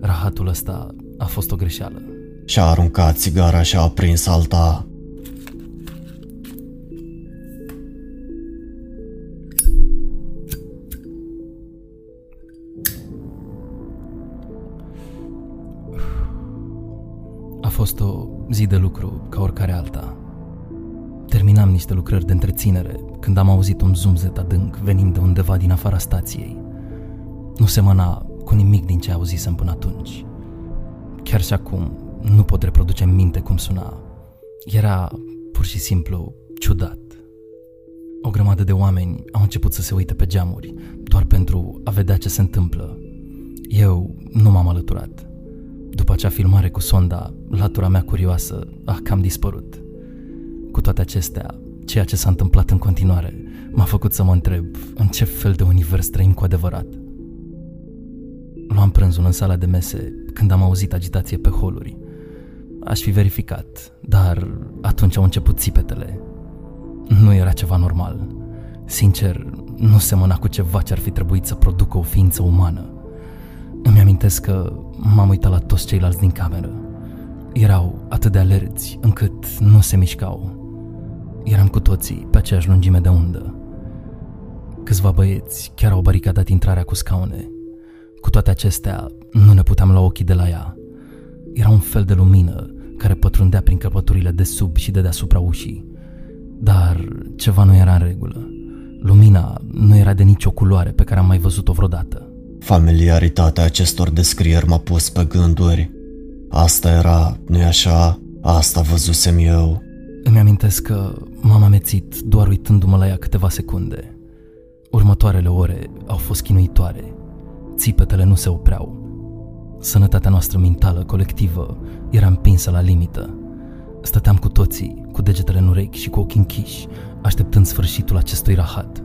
Rahatul ăsta a fost o greșeală. Și-a aruncat țigara și a aprins alta. Fost o zi de lucru ca oricare alta. Terminam niște lucrări de întreținere când am auzit un zumzet adânc venind de undeva din afara stației. Nu semăna cu nimic din ce auzisem până atunci. Chiar și acum nu pot reproduce în minte cum suna. Era pur și simplu ciudat. O grămadă de oameni au început să se uite pe geamuri, doar pentru a vedea ce se întâmplă. Eu nu m-am alăturat. După acea filmare cu sonda, latura mea curioasă a cam dispărut. Cu toate acestea, ceea ce s-a întâmplat în continuare m-a făcut să mă întreb în ce fel de univers trăim cu adevărat. Luam prânzul în sala de mese când am auzit agitație pe holuri. Aș fi verificat, dar atunci au început țipetele. Nu era ceva normal. Sincer, nu semăna cu ceva ce ar fi trebuit să producă o ființă umană. Îmi amintesc că m-am uitat la toți ceilalți din cameră. Erau atât de alerți încât nu se mișcau. Eram cu toții pe aceeași lungime de undă. Câțiva băieți chiar au baricadat intrarea cu scaune. Cu Cu toate acestea, nu ne puteam lua ochii de la ea. Era un fel de lumină care pătrundea prin căpăturile de sub și de deasupra ușii. Dar ceva nu era în regulă. Lumina nu era de nicio culoare pe care am mai văzut-o vreodată. Familiaritatea acestor descrieri m-a pus pe gânduri. Asta era, nu-i așa? Asta văzusem eu. Îmi amintesc că m-am amețit doar uitându-mă la ea câteva secunde. Următoarele ore au fost chinuitoare. Țipetele nu se opreau. Sănătatea noastră mentală colectivă era împinsă la limită. Stăteam cu toții, cu degetele în urechi și cu ochii închiși, așteptând sfârșitul acestui rahat.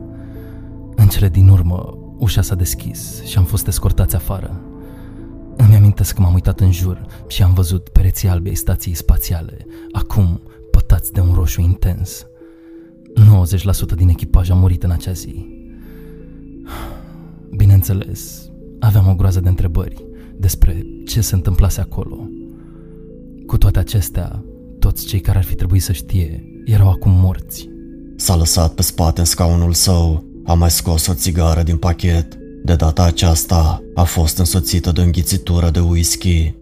În cele din urmă, ușa s-a deschis și am fost escortați afară. Îmi amintesc că m-am uitat în jur și am văzut pereții albi ai stației spațiale, acum pătați de un roșu intens. 90% din echipaj a murit în acea zi. Bineînțeles, aveam o groază de întrebări despre ce se întâmplase acolo. Cu toate acestea, toți cei care ar fi trebuit să știe erau acum morți. S-a lăsat pe spate în scaunul său, a mai scos o țigară din pachet. De data aceasta a fost însoțită de o înghițitură de whisky.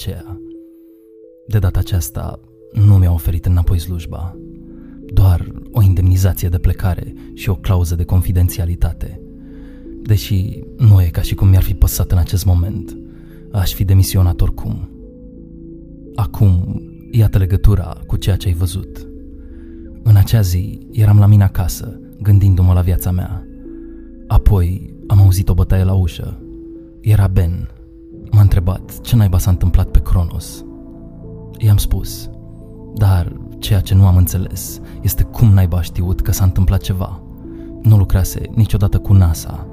Aceea. De data aceasta nu mi-a oferit înapoi slujba, doar o indemnizație de plecare și o clauză de confidențialitate. Deși nu e ca și cum mi-ar fi păsat în acest moment, aș fi demisionat oricum. Acum, iată legătura cu ceea ce ai văzut. În acea zi eram la mine acasă, gândindu-mă la viața mea. Apoi am auzit o bătaie la ușă era Ben. M-a întrebat ce naiba s-a întâmplat pe Cronos. I-am spus, dar ceea ce nu am înțeles este cum naiba a știut că s-a întâmplat ceva. Nu lucrase niciodată cu NASA,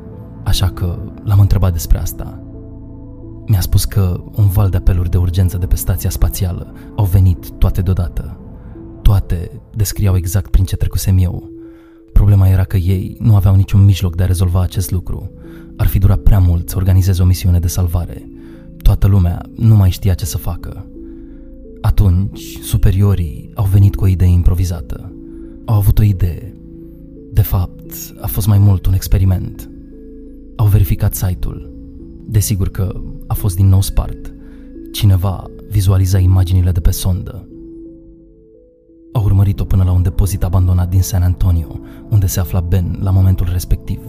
așa că l-am întrebat despre asta. Mi-a spus că un val de apeluri de urgență de pe stația spațială au venit toate deodată. Toate descriau exact prin ce trecusem eu. Problema era că ei nu aveau niciun mijloc de a rezolva acest lucru, ar fi durat prea mult să organizeze o misiune de salvare. Toată lumea nu mai știa ce să facă. Atunci, superiorii au venit cu o idee improvizată. Au avut o idee. De fapt, a fost mai mult un experiment. Au verificat site-ul. Desigur că a fost din nou spart. Cineva vizualiza imaginile de pe sondă. Au urmărit-o până la un depozit abandonat din San Antonio, unde se afla Ben la momentul respectiv.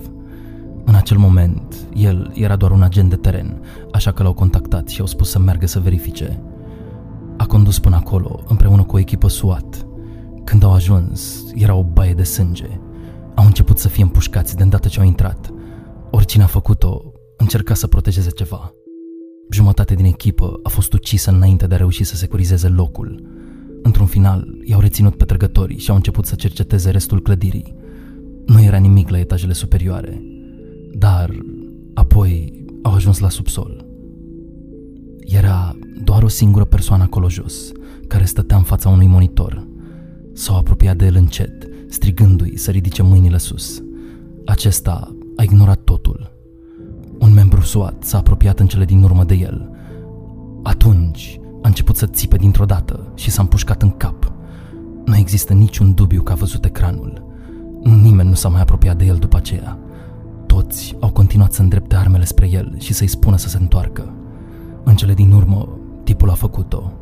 În acel moment, el era doar un agent de teren, așa că l-au contactat și au spus să meargă să verifice. A condus până acolo, împreună cu o echipă SWAT. Când au ajuns, era o baie de sânge. Au început să fie împușcați de îndată ce au intrat. Oricine a făcut-o, încerca să protejeze ceva. Jumătate din echipă a fost ucisă înainte de a reuși să securizeze locul. Într-un final, i-au reținut pe trăgătorii și au început să cerceteze restul clădirii. Nu era nimic la etajele superioare. Dar apoi au ajuns la subsol. Era doar o singură persoană acolo jos, care stătea în fața unui monitor. S-au apropiat de el încet, strigându-i să ridice mâinile sus. Acesta a ignorat totul. Un membru SWAT s-a apropiat în cele din urmă de el. Atunci a început să țipe dintr-o dată și s-a împușcat în cap. Nu există niciun dubiu că a văzut ecranul. Nimeni nu s-a mai apropiat de el după aceea. Toți au continuat să îndrepte armele spre el și să-i spună să se întoarcă. În cele din urmă, tipul a făcut-o.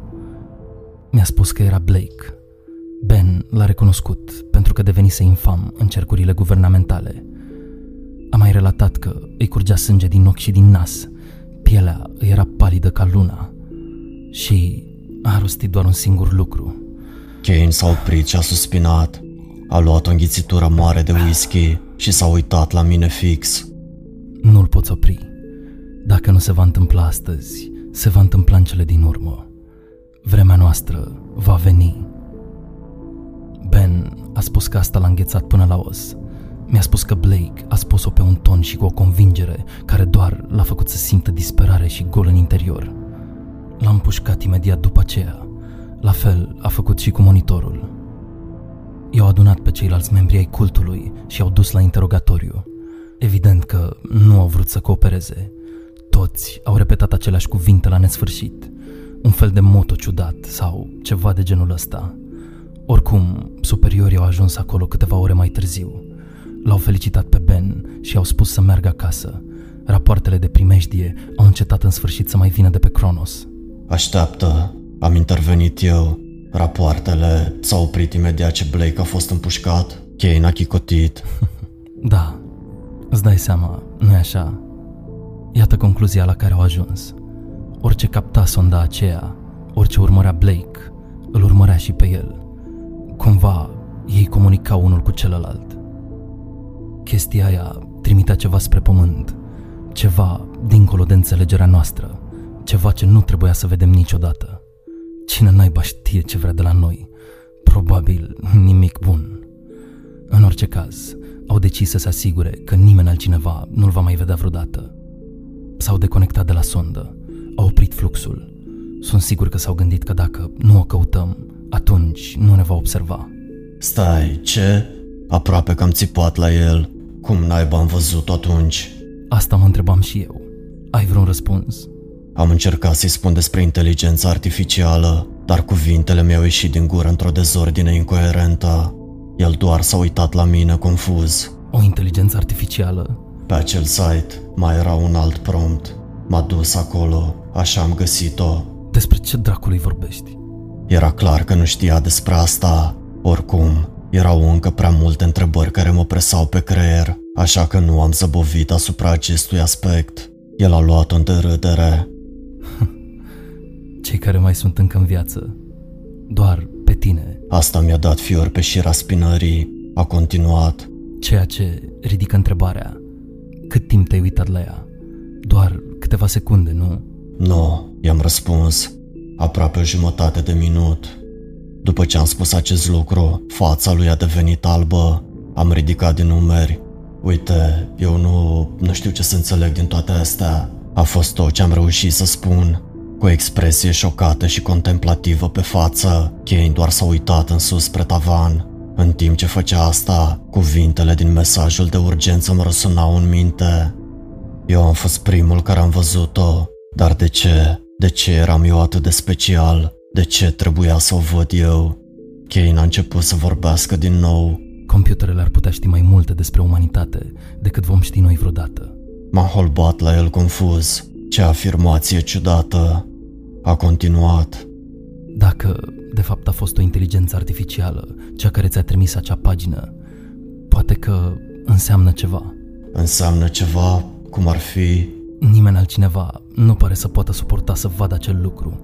Mi-a spus că era Blake. Ben l-a recunoscut pentru că devenise infam în cercurile guvernamentale. A mai relatat că îi curgea sânge din ochi și din nas. Pielea îi era palidă ca luna. Și a rostit doar un singur lucru. Kane s-a oprit și a suspinat. A luat o înghițitură mare de whisky și s-a uitat la mine fix. Nu-l poți opri. Dacă nu se va întâmpla astăzi, se va întâmpla în cele din urmă. Vremea noastră va veni. Ben a spus că asta l-a înghețat până la os. Mi-a spus că Blake a spus-o pe un ton și cu o convingere care doar l-a făcut să simtă disperare și gol în interior. L-am pușcat imediat după aceea. La fel a făcut și cu monitorul. I-au adunat pe ceilalți membri ai cultului și i-au dus la interogatoriu. Evident că nu au vrut să coopereze. Toți au repetat aceleași cuvinte la nesfârșit. Un fel de moto ciudat sau ceva de genul ăsta. Oricum, superiorii au ajuns acolo câteva ore mai târziu. L-au felicitat pe Ben și au spus să meargă acasă. Rapoartele de primejdie au încetat în sfârșit să mai vină de pe Cronos. Așteaptă, am intervenit eu. Rapoartele s-au oprit imediat ce Blake a fost împușcat. Kane a chicotit. Da, îți dai seama, nu e așa? Iată concluzia la care au ajuns. Orice capta sonda aceea, orice urmărea Blake, îl urmărea și pe el. Cumva, ei comunicau unul cu celălalt. Chestia aia trimitea ceva spre pământ, ceva dincolo de înțelegerea noastră, ceva ce nu trebuia să vedem niciodată. Cine naiba știe ce vrea de la noi? Probabil nimic bun. În orice caz, au decis să se asigure că nimeni altcineva nu-l va mai vedea vreodată. S-au deconectat de la sondă, au oprit fluxul. Sunt sigur că s-au gândit că dacă nu o căutăm, atunci nu ne va observa. Stai, ce? Aproape că am țipat la el. Cum naiba am văzut atunci? Asta mă întrebam și eu. Ai vreun răspuns? Am încercat să-i spun despre inteligența artificială, dar cuvintele mi-au ieșit din gură într-o dezordine incoerentă. El doar s-a uitat la mine confuz. O inteligență artificială? Pe acel site mai era un alt prompt. M-a dus acolo, așa am găsit-o. Despre ce dracului vorbești? Era clar că nu știa despre asta. Oricum, erau încă prea multe întrebări care mă presau pe creier, așa că nu am zăbovit asupra acestui aspect. El a luat-o în derâdere. Cei care mai sunt încă în viață. Doar pe tine. Asta mi-a dat fior pe șira spinării. A continuat. Ceea ce ridică întrebarea. Cât timp te-ai uitat la ea? Doar câteva secunde, nu? Nu, i-am răspuns. Aproape o jumătate de minut. După ce am spus acest lucru, fața lui a devenit albă. Am ridicat din numeri. Uite, eu nu, nu știu ce să înțeleg din toate astea. A fost tot ce am reușit să spun. Cu o expresie șocată și contemplativă pe față, Kane doar s-a uitat în sus spre tavan. În timp ce făcea asta, cuvintele din mesajul de urgență mă răsunau în minte. Eu am fost primul care am văzut-o, dar de ce? De ce eram eu atât de special? De ce trebuia să o văd eu? Kane a început să vorbească din nou. Computerele ar putea ști mai multe despre umanitate decât vom ști noi vreodată. M-a holbat la el confuz. Ce afirmație ciudată. A continuat. Dacă, de fapt, a fost o inteligență artificială, cea care ți-a trimis acea pagină, poate că înseamnă ceva. Înseamnă ceva, cum ar fi... Nimeni altcineva nu pare să poată suporta să vadă acel lucru,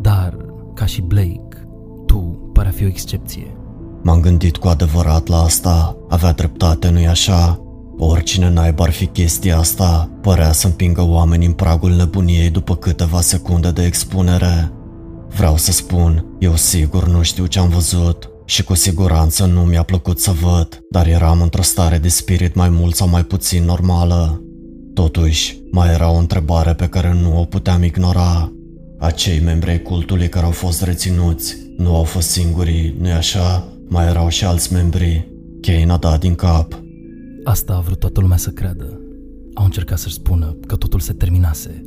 dar, ca și Blake, tu pare a fi o excepție. M-am gândit cu adevărat la asta. Avea dreptate, nu-i așa? Oricine naiba ar fi chestia asta, părea să împingă oamenii în pragul nebuniei după câteva secunde de expunere. Vreau să spun, eu sigur nu știu ce am văzut și cu siguranță nu mi-a plăcut să văd, dar eram într-o stare de spirit mai mult sau mai puțin normală. Totuși, mai era o întrebare pe care nu o puteam ignora. Acei membri ai cultului care au fost reținuți nu au fost singurii, nu-i așa? Mai erau și alți membri. Kane a dat din cap. Asta a vrut toată lumea să creadă. Au încercat să-și spună că totul se terminase.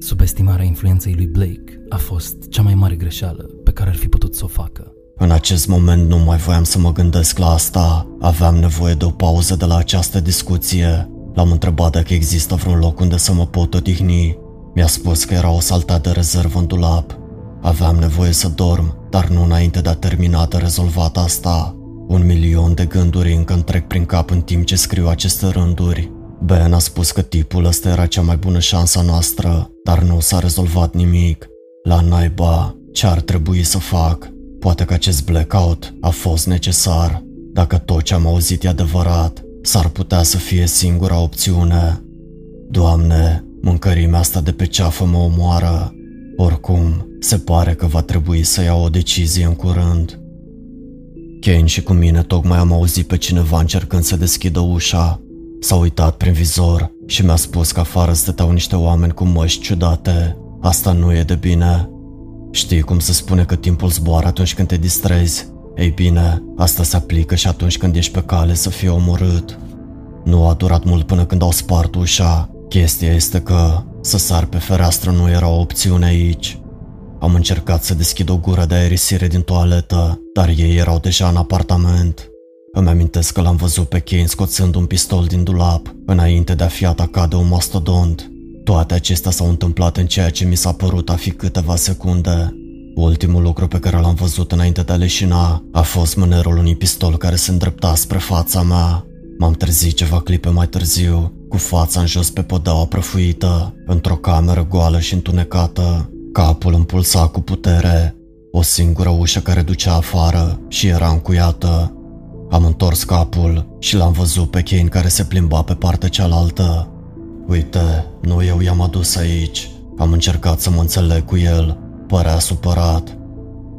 Subestimarea influenței lui Blake a fost cea mai mare greșeală pe care ar fi putut să o facă. În acest moment nu mai voiam să mă gândesc la asta. Aveam nevoie de o pauză de la această discuție. L-am întrebat dacă există vreun loc unde să mă pot odihni. Mi-a spus că era o saltea de rezervă în dulap. Aveam nevoie să dorm, dar nu înainte de a termina de rezolvat asta. Un milion de gânduri încă îmi trec prin cap în timp ce scriu aceste rânduri. Ben a spus că tipul ăsta era cea mai bună șansa noastră, dar nu s-a rezolvat nimic. La naiba, ce ar trebui să fac? Poate că acest blackout a fost necesar. Dacă tot ce am auzit e adevărat, s-ar putea să fie singura opțiune. Doamne, mâncărimea asta de pe ceafă mă omoară. Oricum, se pare că va trebui să iau o decizie în curând. Kane și cu mine tocmai am auzit pe cineva încercând să deschidă ușa. S-a uitat prin vizor și mi-a spus că afară stăteau niște oameni cu măști ciudate. Asta nu e de bine. Știi cum se spune că timpul zboară atunci când te distrezi? Ei bine, asta se aplică și atunci când ești pe cale să fii omorât. Nu a durat mult până când au spart ușa. Chestia este că să sar pe fereastră nu era o opțiune aici. Am încercat să deschid o gură de aerisire din toaletă, dar ei erau deja în apartament. Îmi amintesc că l-am văzut pe Kane scoțând un pistol din dulap, înainte de a fi atacat de un mastodont. Toate acestea s-au întâmplat în ceea ce mi s-a părut a fi câteva secunde. Ultimul lucru pe care l-am văzut înainte de a leșina a fost mânerul unui pistol care se îndrepta spre fața mea. M-am trezit ceva clipe mai târziu, cu fața în jos pe podeaua prăfuită, într-o cameră goală și întunecată. Capul îmi pulsa cu putere. O singură ușă care ducea afară și era încuiată. Am întors capul și l-am văzut pe Kane care se plimba pe partea cealaltă. Uite, nu eu i-am adus aici. Am încercat să mă înțeleg cu el. Părea supărat.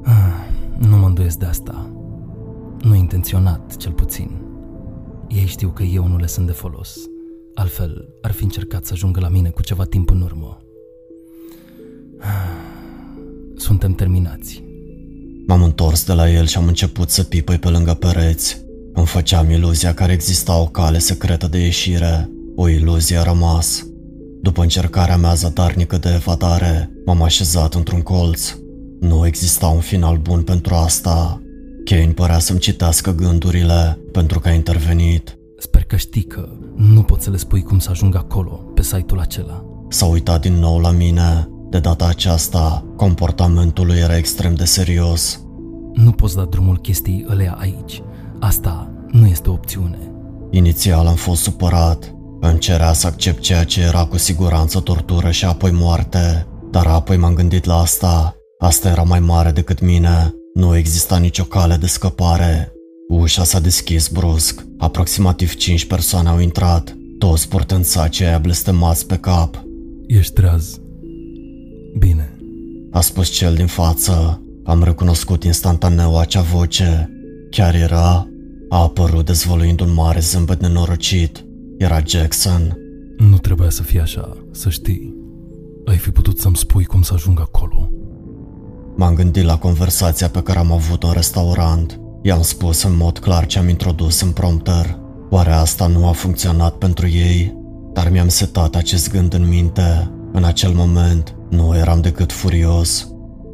Ah, nu mă îndoiesc de asta. Nu intenționat, cel puțin. Ei știu că eu nu le sunt de folos. Altfel, ar fi încercat să ajungă la mine cu ceva timp în urmă. Ah, suntem terminați. M-am întors de la el și am început să pipăi pe lângă pereți. Îmi făceam iluzia că exista o cale secretă de ieșire. O iluzie a rămas. După încercarea mea zadarnică de evadare, m-am așezat într-un colț. Nu exista un final bun pentru asta. Kane părea să-mi citească gândurile pentru că a intervenit. Sper că știi că nu poți să le spui cum să ajung acolo, pe site-ul acela. S-a uitat din nou la mine. De data aceasta, comportamentul lui era extrem de serios. Nu poți da drumul chestii ălea aici. Asta nu este o opțiune. Inițial am fost supărat. Îmi cerea să accept ceea ce era cu siguranță tortură și apoi moarte. Dar apoi m-am gândit la asta. Asta era mai mare decât mine. Nu exista nicio cale de scăpare. Ușa s-a deschis brusc. Aproximativ cinci persoane au intrat, toți purtând sacii aia blestemați pe cap. Ești treaz. Bine. A spus cel din față. Am recunoscut instantaneu acea voce. Chiar era. A apărut dezvăluind un mare zâmbet nenorocit. Era Jackson. Nu trebuia să fie așa, să știi. Ai fi putut să-mi spui cum să ajung acolo. M-am gândit la conversația pe care am avut-o în restaurant. I-am spus în mod clar ce am introdus în prompter. Oare asta nu a funcționat pentru ei? Dar mi-am setat acest gând în minte. În acel moment, nu eram decât furios.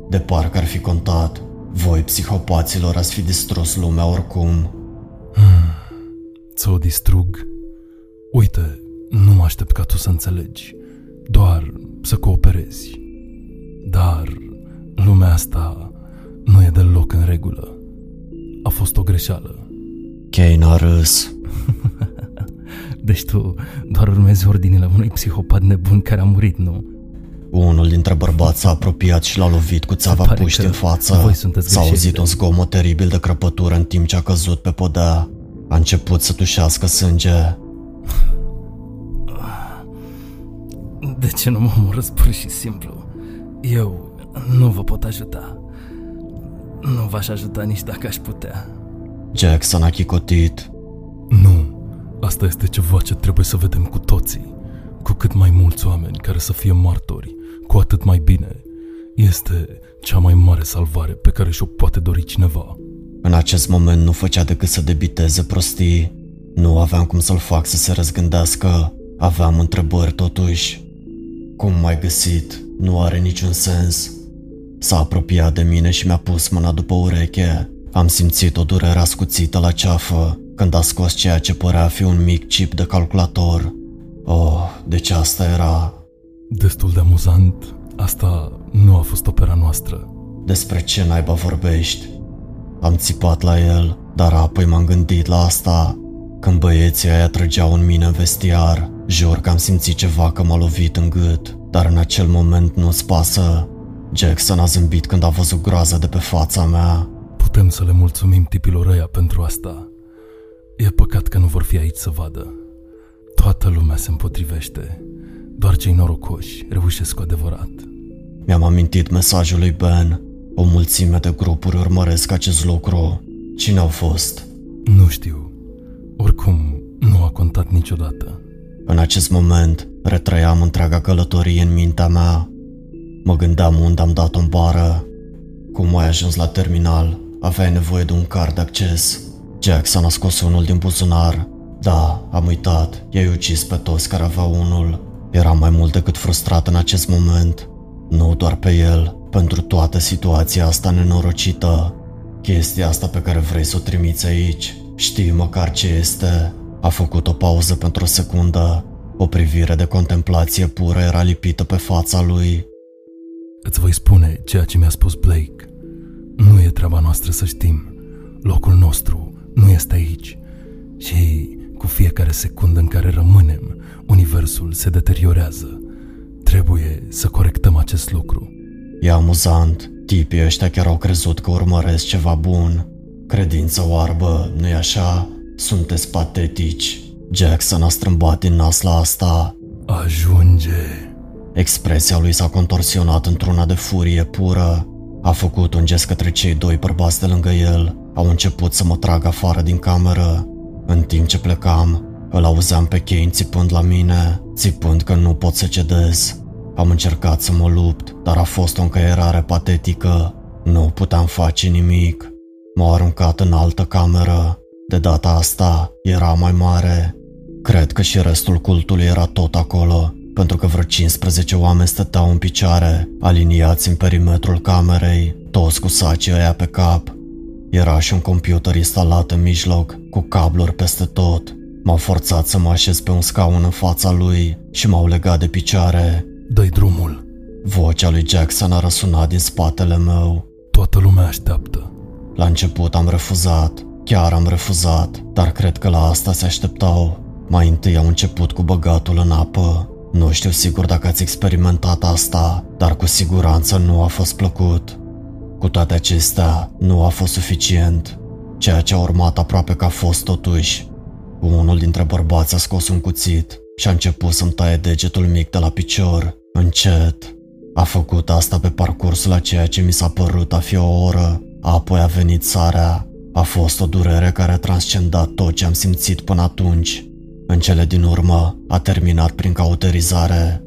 De parcă ar fi contat. Voi, psihopaților, ați fi distrus lumea oricum. Să o distrug? Uite, nu mă aștept ca tu să înțelegi. Doar să cooperezi. Dar lumea asta nu e deloc în regulă. A fost o greșeală. Kane a râs. Deci tu doar urmezi ordinile unui psihopat nebun care a murit, nu? Unul dintre bărbați s-a apropiat și l-a lovit cu țeava pare puști că în față. voi sunteți S-a auzit greșelile. un zgomot teribil de crăpătură în timp ce a căzut pe podea. A început să tușească sânge. De ce nu mă omorâți pur și simplu? Eu nu vă pot ajuta. Nu v-aș ajuta nici dacă aș putea. Jackson a chicotit. Nu, asta este ceva ce trebuie să vedem cu toții. Cu cât mai mulți oameni care să fie martori, cu atât mai bine. Este cea mai mare salvare pe care și-o poate dori cineva. În acest moment nu făcea decât să debiteze prostii. Nu aveam cum să-l fac să se răzgândească. Aveam întrebări totuși. Cum m-ai găsit? Nu are niciun sens. S-a apropiat de mine și mi-a pus mâna după ureche. Am simțit o durere ascuțită la ceafă când a scos ceea ce părea a fi un mic chip de calculator. Oh, deci asta era... Destul de amuzant, asta nu a fost opera noastră. Despre ce naiba vorbești? Am țipat la el, dar apoi m-am gândit la asta. Când băieții aia trăgeau în mine în vestiar, jur că am simțit ceva că m-a lovit în gât, dar în acel moment nu-ți pasă. Jackson a zâmbit când a văzut groaza de pe fața mea. Putem să le mulțumim tipilor ăia pentru asta. E păcat că nu vor fi aici să vadă. Toată lumea se împotrivește. Doar cei norocoși reușesc cu adevărat. Mi-am amintit mesajul lui Ben. O mulțime de grupuri urmăresc acest lucru. Cine au fost? Nu știu. Oricum, nu a contat niciodată. În acest moment, retrăiam întreaga călătorie în mintea mea. Mă gândeam unde am dat-o în bară. Cum ai ajuns la terminal? Aveai nevoie de un card de acces. Jackson a scos unul din buzunar. Da, am uitat. I-ai ucis pe toți care aveau unul. Era mai mult decât frustrat în acest moment. Nu doar pe el, pentru toată situația asta nenorocită. Chestia asta pe care vrei să o trimiți aici, știi măcar ce este? A făcut o pauză pentru o secundă. O privire de contemplație pură era lipită pe fața lui. Îți voi spune ceea ce mi-a spus Blake. Nu e treaba noastră să știm. Locul nostru nu este aici. Și cu fiecare secundă în care rămânem, universul se deteriorează. Trebuie să corectăm acest lucru. E amuzant. Tipii ăștia chiar au crezut că urmăresc ceva bun. Credință oarbă, nu-i așa? Sunteți patetici. Jackson a strâmbat din nas la asta. Ajunge! Expresia lui s-a contorsionat într-una de furie pură. A făcut un gest către cei doi bărbați de lângă el. Au început să mă trag afară din cameră. În timp ce plecam, îl auzeam pe Kane țipând la mine, țipând că nu pot să cedez. Am încercat să mă lupt, dar a fost o încăierare patetică. Nu puteam face nimic. M-au aruncat în altă cameră. De data asta era mai mare. Cred că și restul cultului era tot acolo, pentru că vreo 15 oameni stăteau în picioare, aliniați în perimetrul camerei, toți cu sacii ăia pe cap. Era și un computer instalat în mijloc, cu cabluri peste tot. M-au forțat să mă așez pe un scaun în fața lui și m-au legat de picioare. Dă-i drumul. Vocea lui Jackson a răsunat din spatele meu. Toată lumea așteaptă. La început am refuzat, chiar am refuzat, dar cred că la asta se așteptau. Mai întâi au început cu băgatul în apă. Nu știu sigur dacă ați experimentat asta, dar cu siguranță nu a fost plăcut. Cu toate acestea, nu a fost suficient. Ceea ce a urmat aproape că a fost totuși. Unul dintre bărbați a scos un cuțit și a început să-mi taie degetul mic de la picior, încet. A făcut asta pe parcursul a ceea ce mi s-a părut a fi o oră, apoi a venit sarea. A fost o durere care a transcendat tot ce am simțit până atunci. În cele din urmă, a terminat prin cauterizare.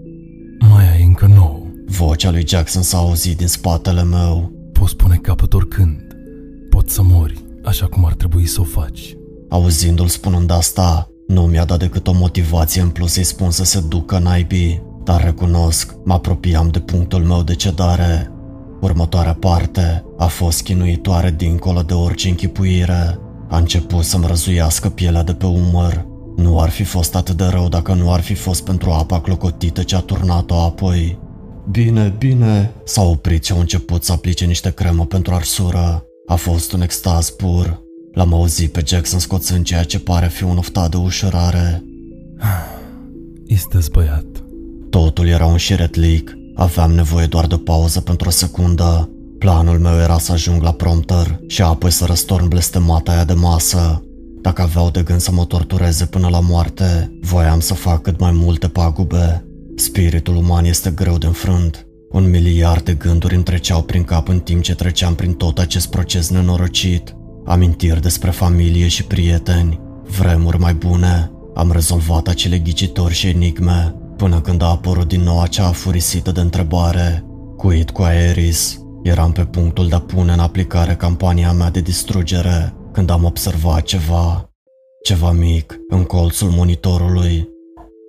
Mai ai încă nou. Vocea lui Jackson s-a auzit din spatele meu. Poți pune capăt oricând. Poți să mori, așa cum ar trebui să o faci. Auzindu-l spunând asta, nu mi-a dat decât o motivație în plus să-i spun să se ducă naibii, dar recunosc, mă apropiam de punctul meu de cedare. Următoarea parte a fost chinuitoare dincolo de orice închipuire. A început să-mi răzuiască pielea de pe umăr. Nu ar fi fost atât de rău dacă nu ar fi fost pentru apa clocotită ce a turnat-o apoi. Bine, bine, s-a oprit și au început să aplice niște cremă pentru arsură. A fost un extaz pur. L-am auzit pe Jackson scoțând ceea ce pare fi un oftat de ușurare. Este băiat. Totul era un șiretlic. Aveam nevoie doar de pauză pentru o secundă. Planul meu era să ajung la prompter și apoi să răstorn blestemata aia de masă. Dacă aveau de gând să mă tortureze până la moarte, voiam să fac cât mai multe pagube. Spiritul uman este greu de înfrânt. Un miliard de gânduri îmi treceau prin cap în timp ce treceam prin tot acest proces nenorocit. Amintiri despre familie și prieteni, vremuri mai bune. Am rezolvat acele ghicitori și enigme, până când a apărut din nou acea afurisită de întrebare. Cuit cu Aeris, eram pe punctul de a pune în aplicare campania mea de distrugere, când am observat ceva. Ceva mic, în colțul monitorului.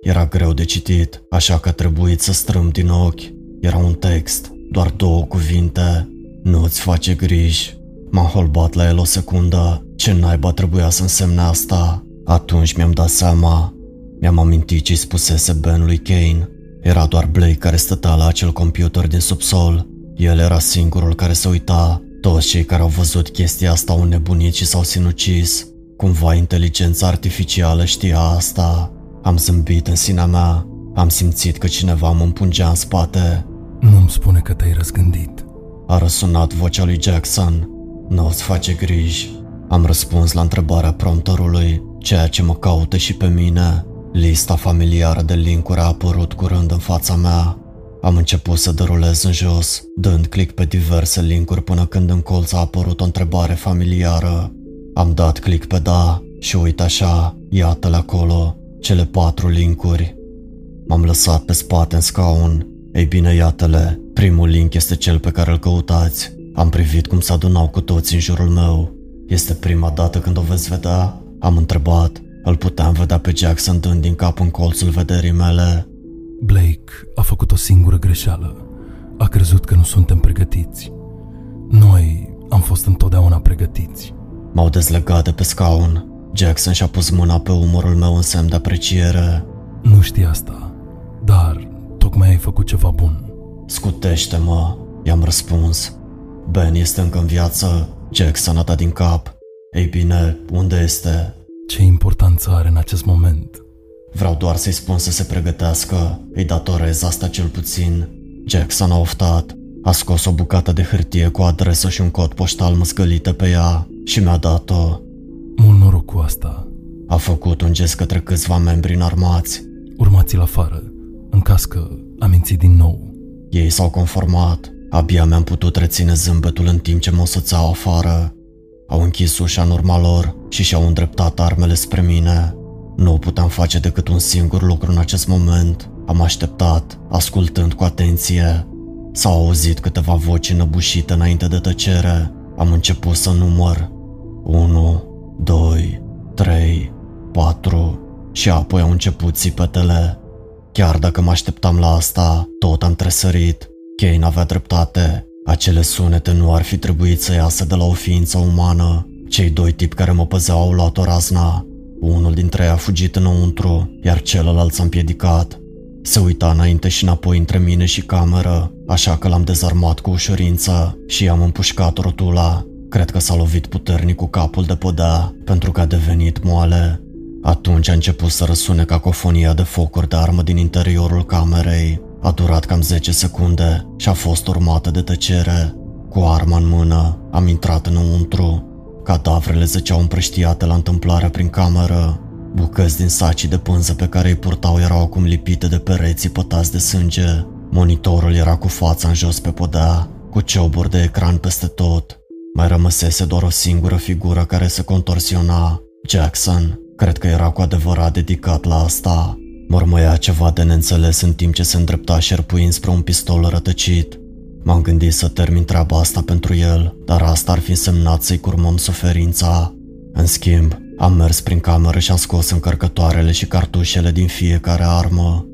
Era greu de citit, așa că a trebuit să strâm din ochi. Era un text, doar două cuvinte. Nu-ți face griji, M-am holbat la el o secundă. Ce naiba trebuia să însemne asta? Atunci mi-am dat seama. Mi-am amintit ce-i spusese Ben lui Kane. Era doar Blake care stătea la acel computer din subsol. El era singurul care se uita. Toți cei care au văzut chestia asta au nebunit și s-au sinucis. Cumva inteligența artificială știa asta. Am zâmbit în sinea mea. Am simțit că cineva mă împungea în spate. Nu-mi spune că te-ai răzgândit. A răsunat vocea lui Jackson. Nu ți face griji. Am răspuns la întrebarea prompterului, ceea ce mă caută și pe mine. Lista familiară de linkuri a apărut curând în fața mea. Am început să derulez în jos, dând click pe diverse linkuri până când în colț a apărut o întrebare familiară. Am dat click pe da și uite așa, iată-le acolo, cele patru linkuri. M-am lăsat pe spate în scaun. Ei bine, iată-le, primul link este cel pe care îl căutați. Am privit cum s-adunau cu toți în jurul meu. Este prima dată când o veți vedea? Am întrebat. Îl puteam vedea pe Jackson dând din cap în colțul vederii mele. Blake a făcut o singură greșeală. A crezut că nu suntem pregătiți. Noi am fost întotdeauna pregătiți. M-au dezlegat de pe scaun. Jackson și-a pus mâna pe umărul meu în semn de apreciere. Nu știi asta, dar tocmai ai făcut ceva bun. Scutește-mă, i-am răspuns. Ben este încă în viață. Jackson a dat din cap. Ei bine, unde este? Ce importanță are în acest moment? Vreau doar să-i spun să se pregătească. Îi datorez asta cel puțin. Jackson a oftat. A scos o bucată de hârtie cu adresă și un cod poștal măscălite pe ea și mi-a dat-o. Mult noroc cu asta. A făcut un gest către câțiva membri înarmați. Urmați-l afară, în caz că a mințit din nou. Ei s-au conformat. Abia mi-am putut reține zâmbetul în timp ce mă sățeau afară. Au închis ușa în urma lor și și-au îndreptat armele spre mine. Nu puteam face decât un singur lucru în acest moment. Am așteptat, ascultând cu atenție. S-au auzit câteva voci înăbușite înainte de tăcere. Am început să număr. 1, 2, 3, 4 și apoi au început țipetele. Chiar dacă mă așteptam la asta, tot am tresărit. Kane avea dreptate. Acele sunete nu ar fi trebuit să iasă de la o ființă umană. Cei doi tipi care mă păzeau au luat o razna. Unul dintre ei a fugit înăuntru, iar celălalt s-a împiedicat. Se uita înainte și înapoi între mine și cameră, așa că l-am dezarmat cu ușurință și i-am împușcat rotula. Cred că s-a lovit puternic cu capul de podea, pentru că a devenit moale. Atunci a început să răsune cacofonia de focuri de armă din interiorul camerei. A durat cam 10 secunde și a fost urmată de tăcere. Cu arma în mână, am intrat înăuntru. Cadavrele zăceau împrăștiate la întâmplare prin cameră. Bucăți din sacii de pânză pe care îi purtau erau acum lipite de pereții pătați de sânge. Monitorul era cu fața în jos pe podea, cu cioburi de ecran peste tot. Mai rămăsese doar o singură figură care se contorsiona. Jackson, cred că era cu adevărat dedicat la asta. Mormăia ceva de neînțeles în timp ce se îndrepta șerpuind spre un pistol rătăcit. M-am gândit să termin treaba asta pentru el, dar asta ar fi însemnat să-i curmăm suferința. În schimb, am mers prin cameră și am scos încărcătoarele și cartușele din fiecare armă.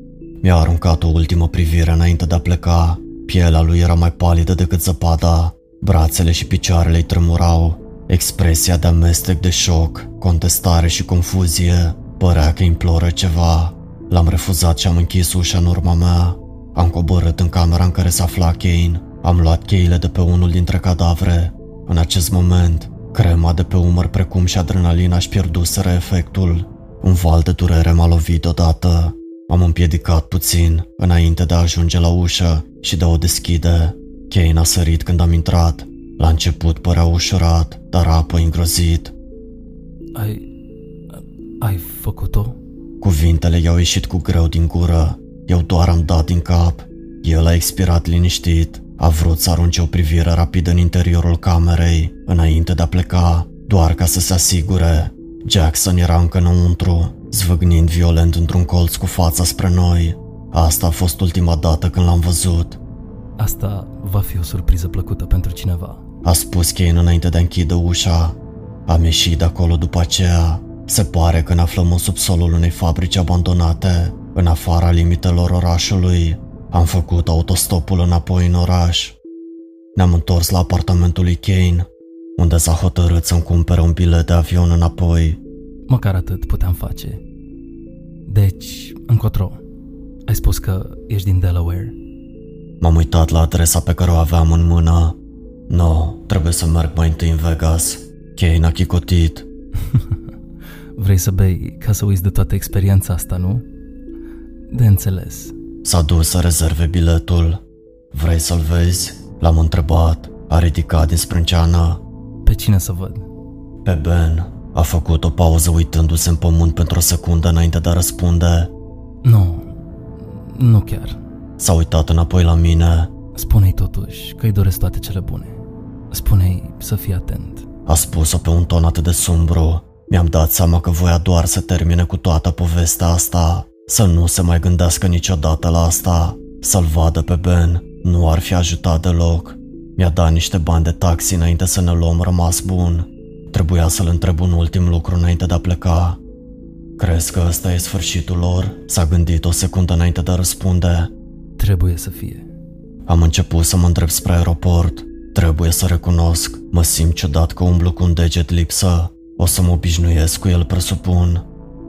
Mi-a aruncat o ultimă privire înainte de a pleca. Pielea lui era mai palidă decât zăpada, brațele și picioarele îi tremurau. Expresia de amestec de șoc, contestare și confuzie părea că imploră ceva. L-am refuzat și am închis ușa în urma mea. Am coborât în camera în care se afla Kane. Am luat cheile de pe unul dintre cadavre. În acest moment, crema de pe umăr precum și adrenalina își pierduseră efectul. Un val de durere m-a lovit odată. M-am împiedicat puțin înainte de a ajunge la ușă și de a o deschide. Kane a sărit când am intrat. La început părea ușurat, dar apoi îngrozit. Ai... ai făcut-o? Cuvintele i-au ieșit cu greu din gură. Eu doar am dat din cap. El a expirat liniștit. A vrut să arunce o privire rapidă în interiorul camerei, înainte de a pleca, doar ca să se asigure. Jackson era încă înăuntru, zvâgnind violent într-un colț cu fața spre noi. Asta a fost ultima dată când l-am văzut. Asta va fi o surpriză plăcută pentru cineva. A spus Kane înainte de a închide ușa. Am ieșit de acolo după aceea. Se pare că ne aflăm în subsolul unei fabrici abandonate, în afara limitelor orașului. Am făcut autostopul înapoi în oraș. Ne-am întors la apartamentul lui Kane, unde s-a hotărât să-mi cumpere un bilet de avion înapoi. Măcar atât puteam face. Deci, încotro. Ai spus că ești din Delaware. M-am uitat la adresa pe care o aveam în mână. No, trebuie să merg mai întâi în Vegas. Kane a chicotit. Vrei să bei ca să uiți de toată experiența asta, nu? De înțeles. S-a dus să rezerve biletul. Vrei să-l vezi? L-am întrebat. A ridicat din sprânceană. Pe cine să văd? Pe Ben. A făcut o pauză uitându-se în pământ pentru o secundă înainte de a răspunde. Nu, nu chiar. S-a uitat înapoi la mine. Spune-i totuși că îi doresc toate cele bune. Spune-i să fii atent. A spus-o pe un ton atât de sumbru. Mi-am dat seama că voia doar să termine cu toată povestea asta. Să nu se mai gândească niciodată la asta. Să-l vadă pe Ben. Nu ar fi ajutat deloc. Mi-a dat niște bani de taxi înainte să ne luăm rămas bun. Trebuia să-l întreb un ultim lucru înainte de a pleca. Crezi că ăsta e sfârșitul lor? S-a gândit o secundă înainte de a răspunde. Trebuie să fie. Am început să mă întreb spre aeroport. Trebuie să recunosc, mă simt ciudat că umblu cu un deget lipsă. O să mă obișnuiesc cu el, presupun.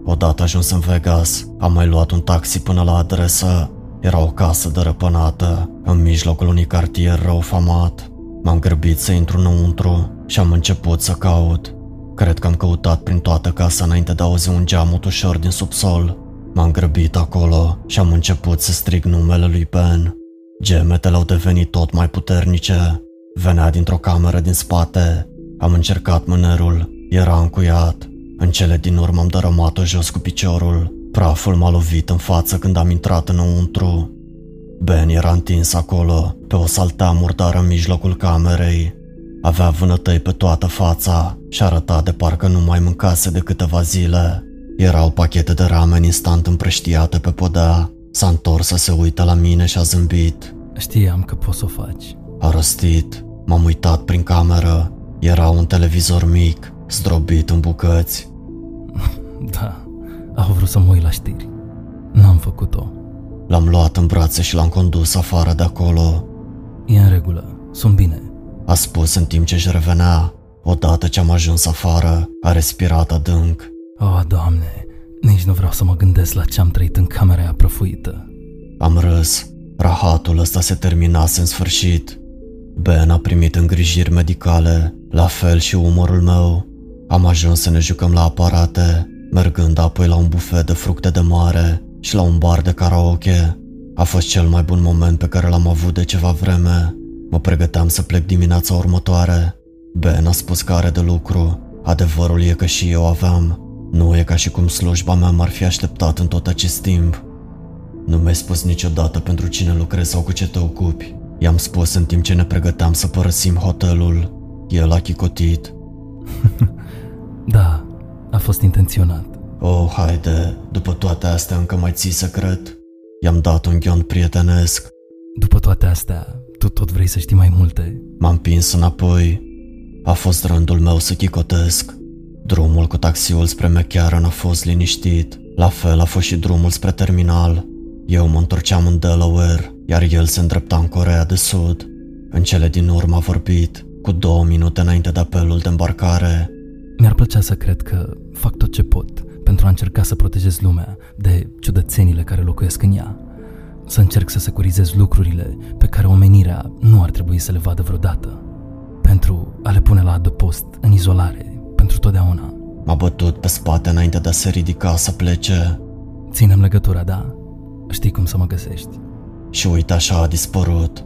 Odată ajuns în Vegas, am mai luat un taxi până la adresă. Era o casă dărăpânată, în mijlocul unui cartier rău famat. M-am grăbit să intru înăuntru și am început să caut. Cred că am căutat prin toată casa înainte de a auzi un geamut ușor din subsol. M-am grăbit acolo și am început să strig numele lui Ben. Gemetele au devenit tot mai puternice. Venea dintr-o cameră din spate. Am încercat mânerul. Era încuiat. În cele din urmă am dărâmat-o jos cu piciorul. Praful m-a lovit în față când am intrat înăuntru. Ben era întins acolo, pe o saltea murdară în mijlocul camerei. Avea vânătăi pe toată fața și arăta de parcă nu mai mâncase de câteva zile. Erau pachete de ramen instant împrăștiate pe podea. S-a întors să se uite la mine și a zâmbit. Știam că poți să o faci. A răstit. M-am uitat prin cameră. Era un televizor mic, zdrobit în bucăți. Da, au vrut să mă uit la știri. N-am făcut-o. L-am luat în brațe și l-am condus afară de acolo. E în regulă, sunt bine. A spus în timp ce își revenea. Odată ce am ajuns afară, a respirat adânc. O, oh, Doamne, nici nu vreau să mă gândesc la ce am trăit în camera aia prăfuită. Am râs. Rahatul ăsta se terminase în sfârșit. Ben a primit îngrijiri medicale, la fel și umorul meu. Am ajuns să ne jucăm la aparate, mergând apoi la un bufet de fructe de mare și la un bar de karaoke. A fost cel mai bun moment pe care l-am avut de ceva vreme. Mă pregăteam să plec dimineața următoare. Ben a spus că are de lucru. Adevărul e că și eu aveam. Nu e ca și cum slujba mea m-ar fi așteptat în tot acest timp. Nu mi-ai spus niciodată pentru cine lucrezi sau cu ce te ocupi. I-am spus în timp ce ne pregăteam să părăsim hotelul. El a chicotit. da, a fost intenționat. Oh, haide, după toate astea încă mai ții secret? I-am dat un ghion prietenesc. După toate astea, tu tot vrei să știi mai multe? M-am pins înapoi. A fost rândul meu să chicotesc. Drumul cu taxiul spre McCarran a fost liniștit. La fel a fost și drumul spre terminal. Eu mă întorceam în Delaware, iar el se îndrepta în Corea de Sud. În cele din urmă a vorbit, cu două minute înainte de apelul de îmbarcare. Mi-ar plăcea să cred că fac tot ce pot pentru a încerca să protejez lumea de ciudățenile care locuiesc în ea. Să încerc să securizez lucrurile pe care omenirea nu ar trebui să le vadă vreodată. Pentru a le pune la adăpost, în izolare, pentru totdeauna. M-a bătut pe spate înainte de a se ridica să plece. Ținem legătura, da? Știi cum să mă găsești. Și uite așa a dispărut.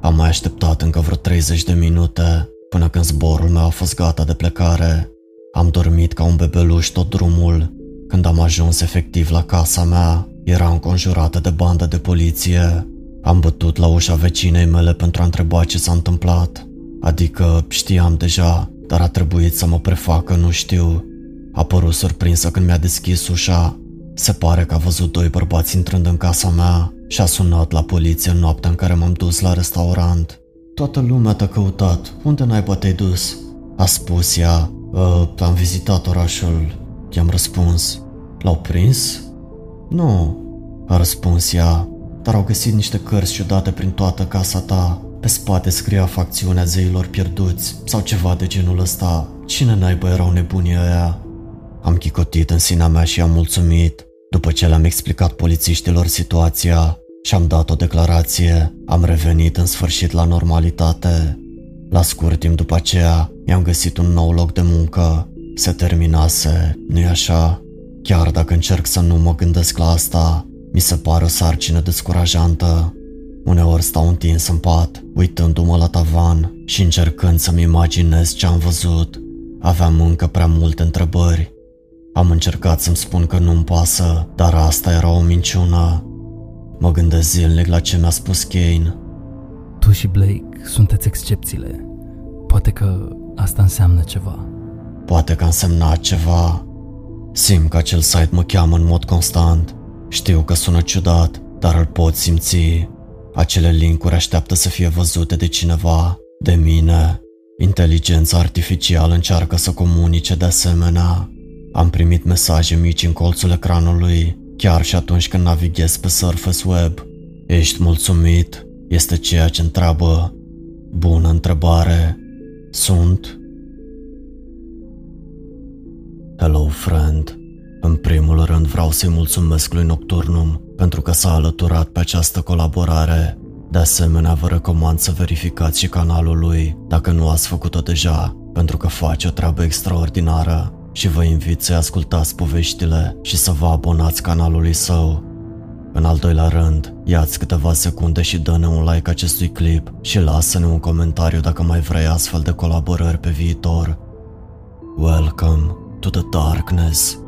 Am mai așteptat încă vreo 30 de minute până când zborul meu a fost gata de plecare. Am dormit ca un bebeluș tot drumul. Când am ajuns efectiv la casa mea, era înconjurată de bandă de poliție. Am bătut la ușa vecinei mele pentru a întreba ce s-a întâmplat. Adică știam deja, dar a trebuit să mă prefac că nu știu. A părut surprinsă când mi-a deschis ușa. Se pare că a văzut doi bărbați intrând în casa mea și a sunat la poliție în noaptea în care m-am dus la restaurant. Toată lumea te-a căutat. Unde n-ai te-ai dus? A spus ea. Uh, am vizitat orașul. I-am răspuns. L-au prins? Nu, a răspuns ea, dar au găsit niște cărți ciudate prin toată casa ta. Pe spate scria facțiunea zeilor pierduți sau ceva de genul ăsta. Cine naiba erau nebunii ăia? Am chicotit în sinea mea și am mulțumit. După ce le-am explicat polițiștilor situația și am dat o declarație, am revenit în sfârșit la normalitate. La scurt timp după aceea, mi-am găsit un nou loc de muncă. Se terminase, nu-i așa? Chiar dacă încerc să nu mă gândesc la asta, mi se pare o sarcină descurajantă. Uneori stau întins în pat, uitându-mă la tavan și încercând să-mi imaginez ce am văzut. Aveam încă prea multe întrebări. Am încercat să-mi spun că nu-mi pasă, dar asta era o minciună. Mă gândesc zilnic la ce mi-a spus Kane. Tu și Blake sunteți excepțiile. Poate că asta înseamnă ceva. Poate că a însemnat ceva. Simt că acel site mă cheamă în mod constant. Știu că sună ciudat, dar îl pot simți. Acele linkuri așteaptă să fie văzute de cineva. De mine, inteligența artificială încearcă să comunice de asemenea. Am primit mesaje mici în colțul ecranului, chiar și atunci când navighez pe Surface Web. Ești mulțumit? Este ceea ce întreabă. Bună întrebare. Sunt? Hello, friend. În primul rând vreau să-i mulțumesc lui Nocturnum pentru că s-a alăturat pe această colaborare. De asemenea, vă recomand să verificați și canalul lui dacă nu ați făcut-o deja, pentru că face o treabă extraordinară și vă invit să-i ascultați poveștile și să vă abonați canalului său. În al doilea rând, ia-ți câteva secunde și dă-ne un like acestui clip și lasă-ne un comentariu dacă mai vrei astfel de colaborări pe viitor. Welcome to the darkness.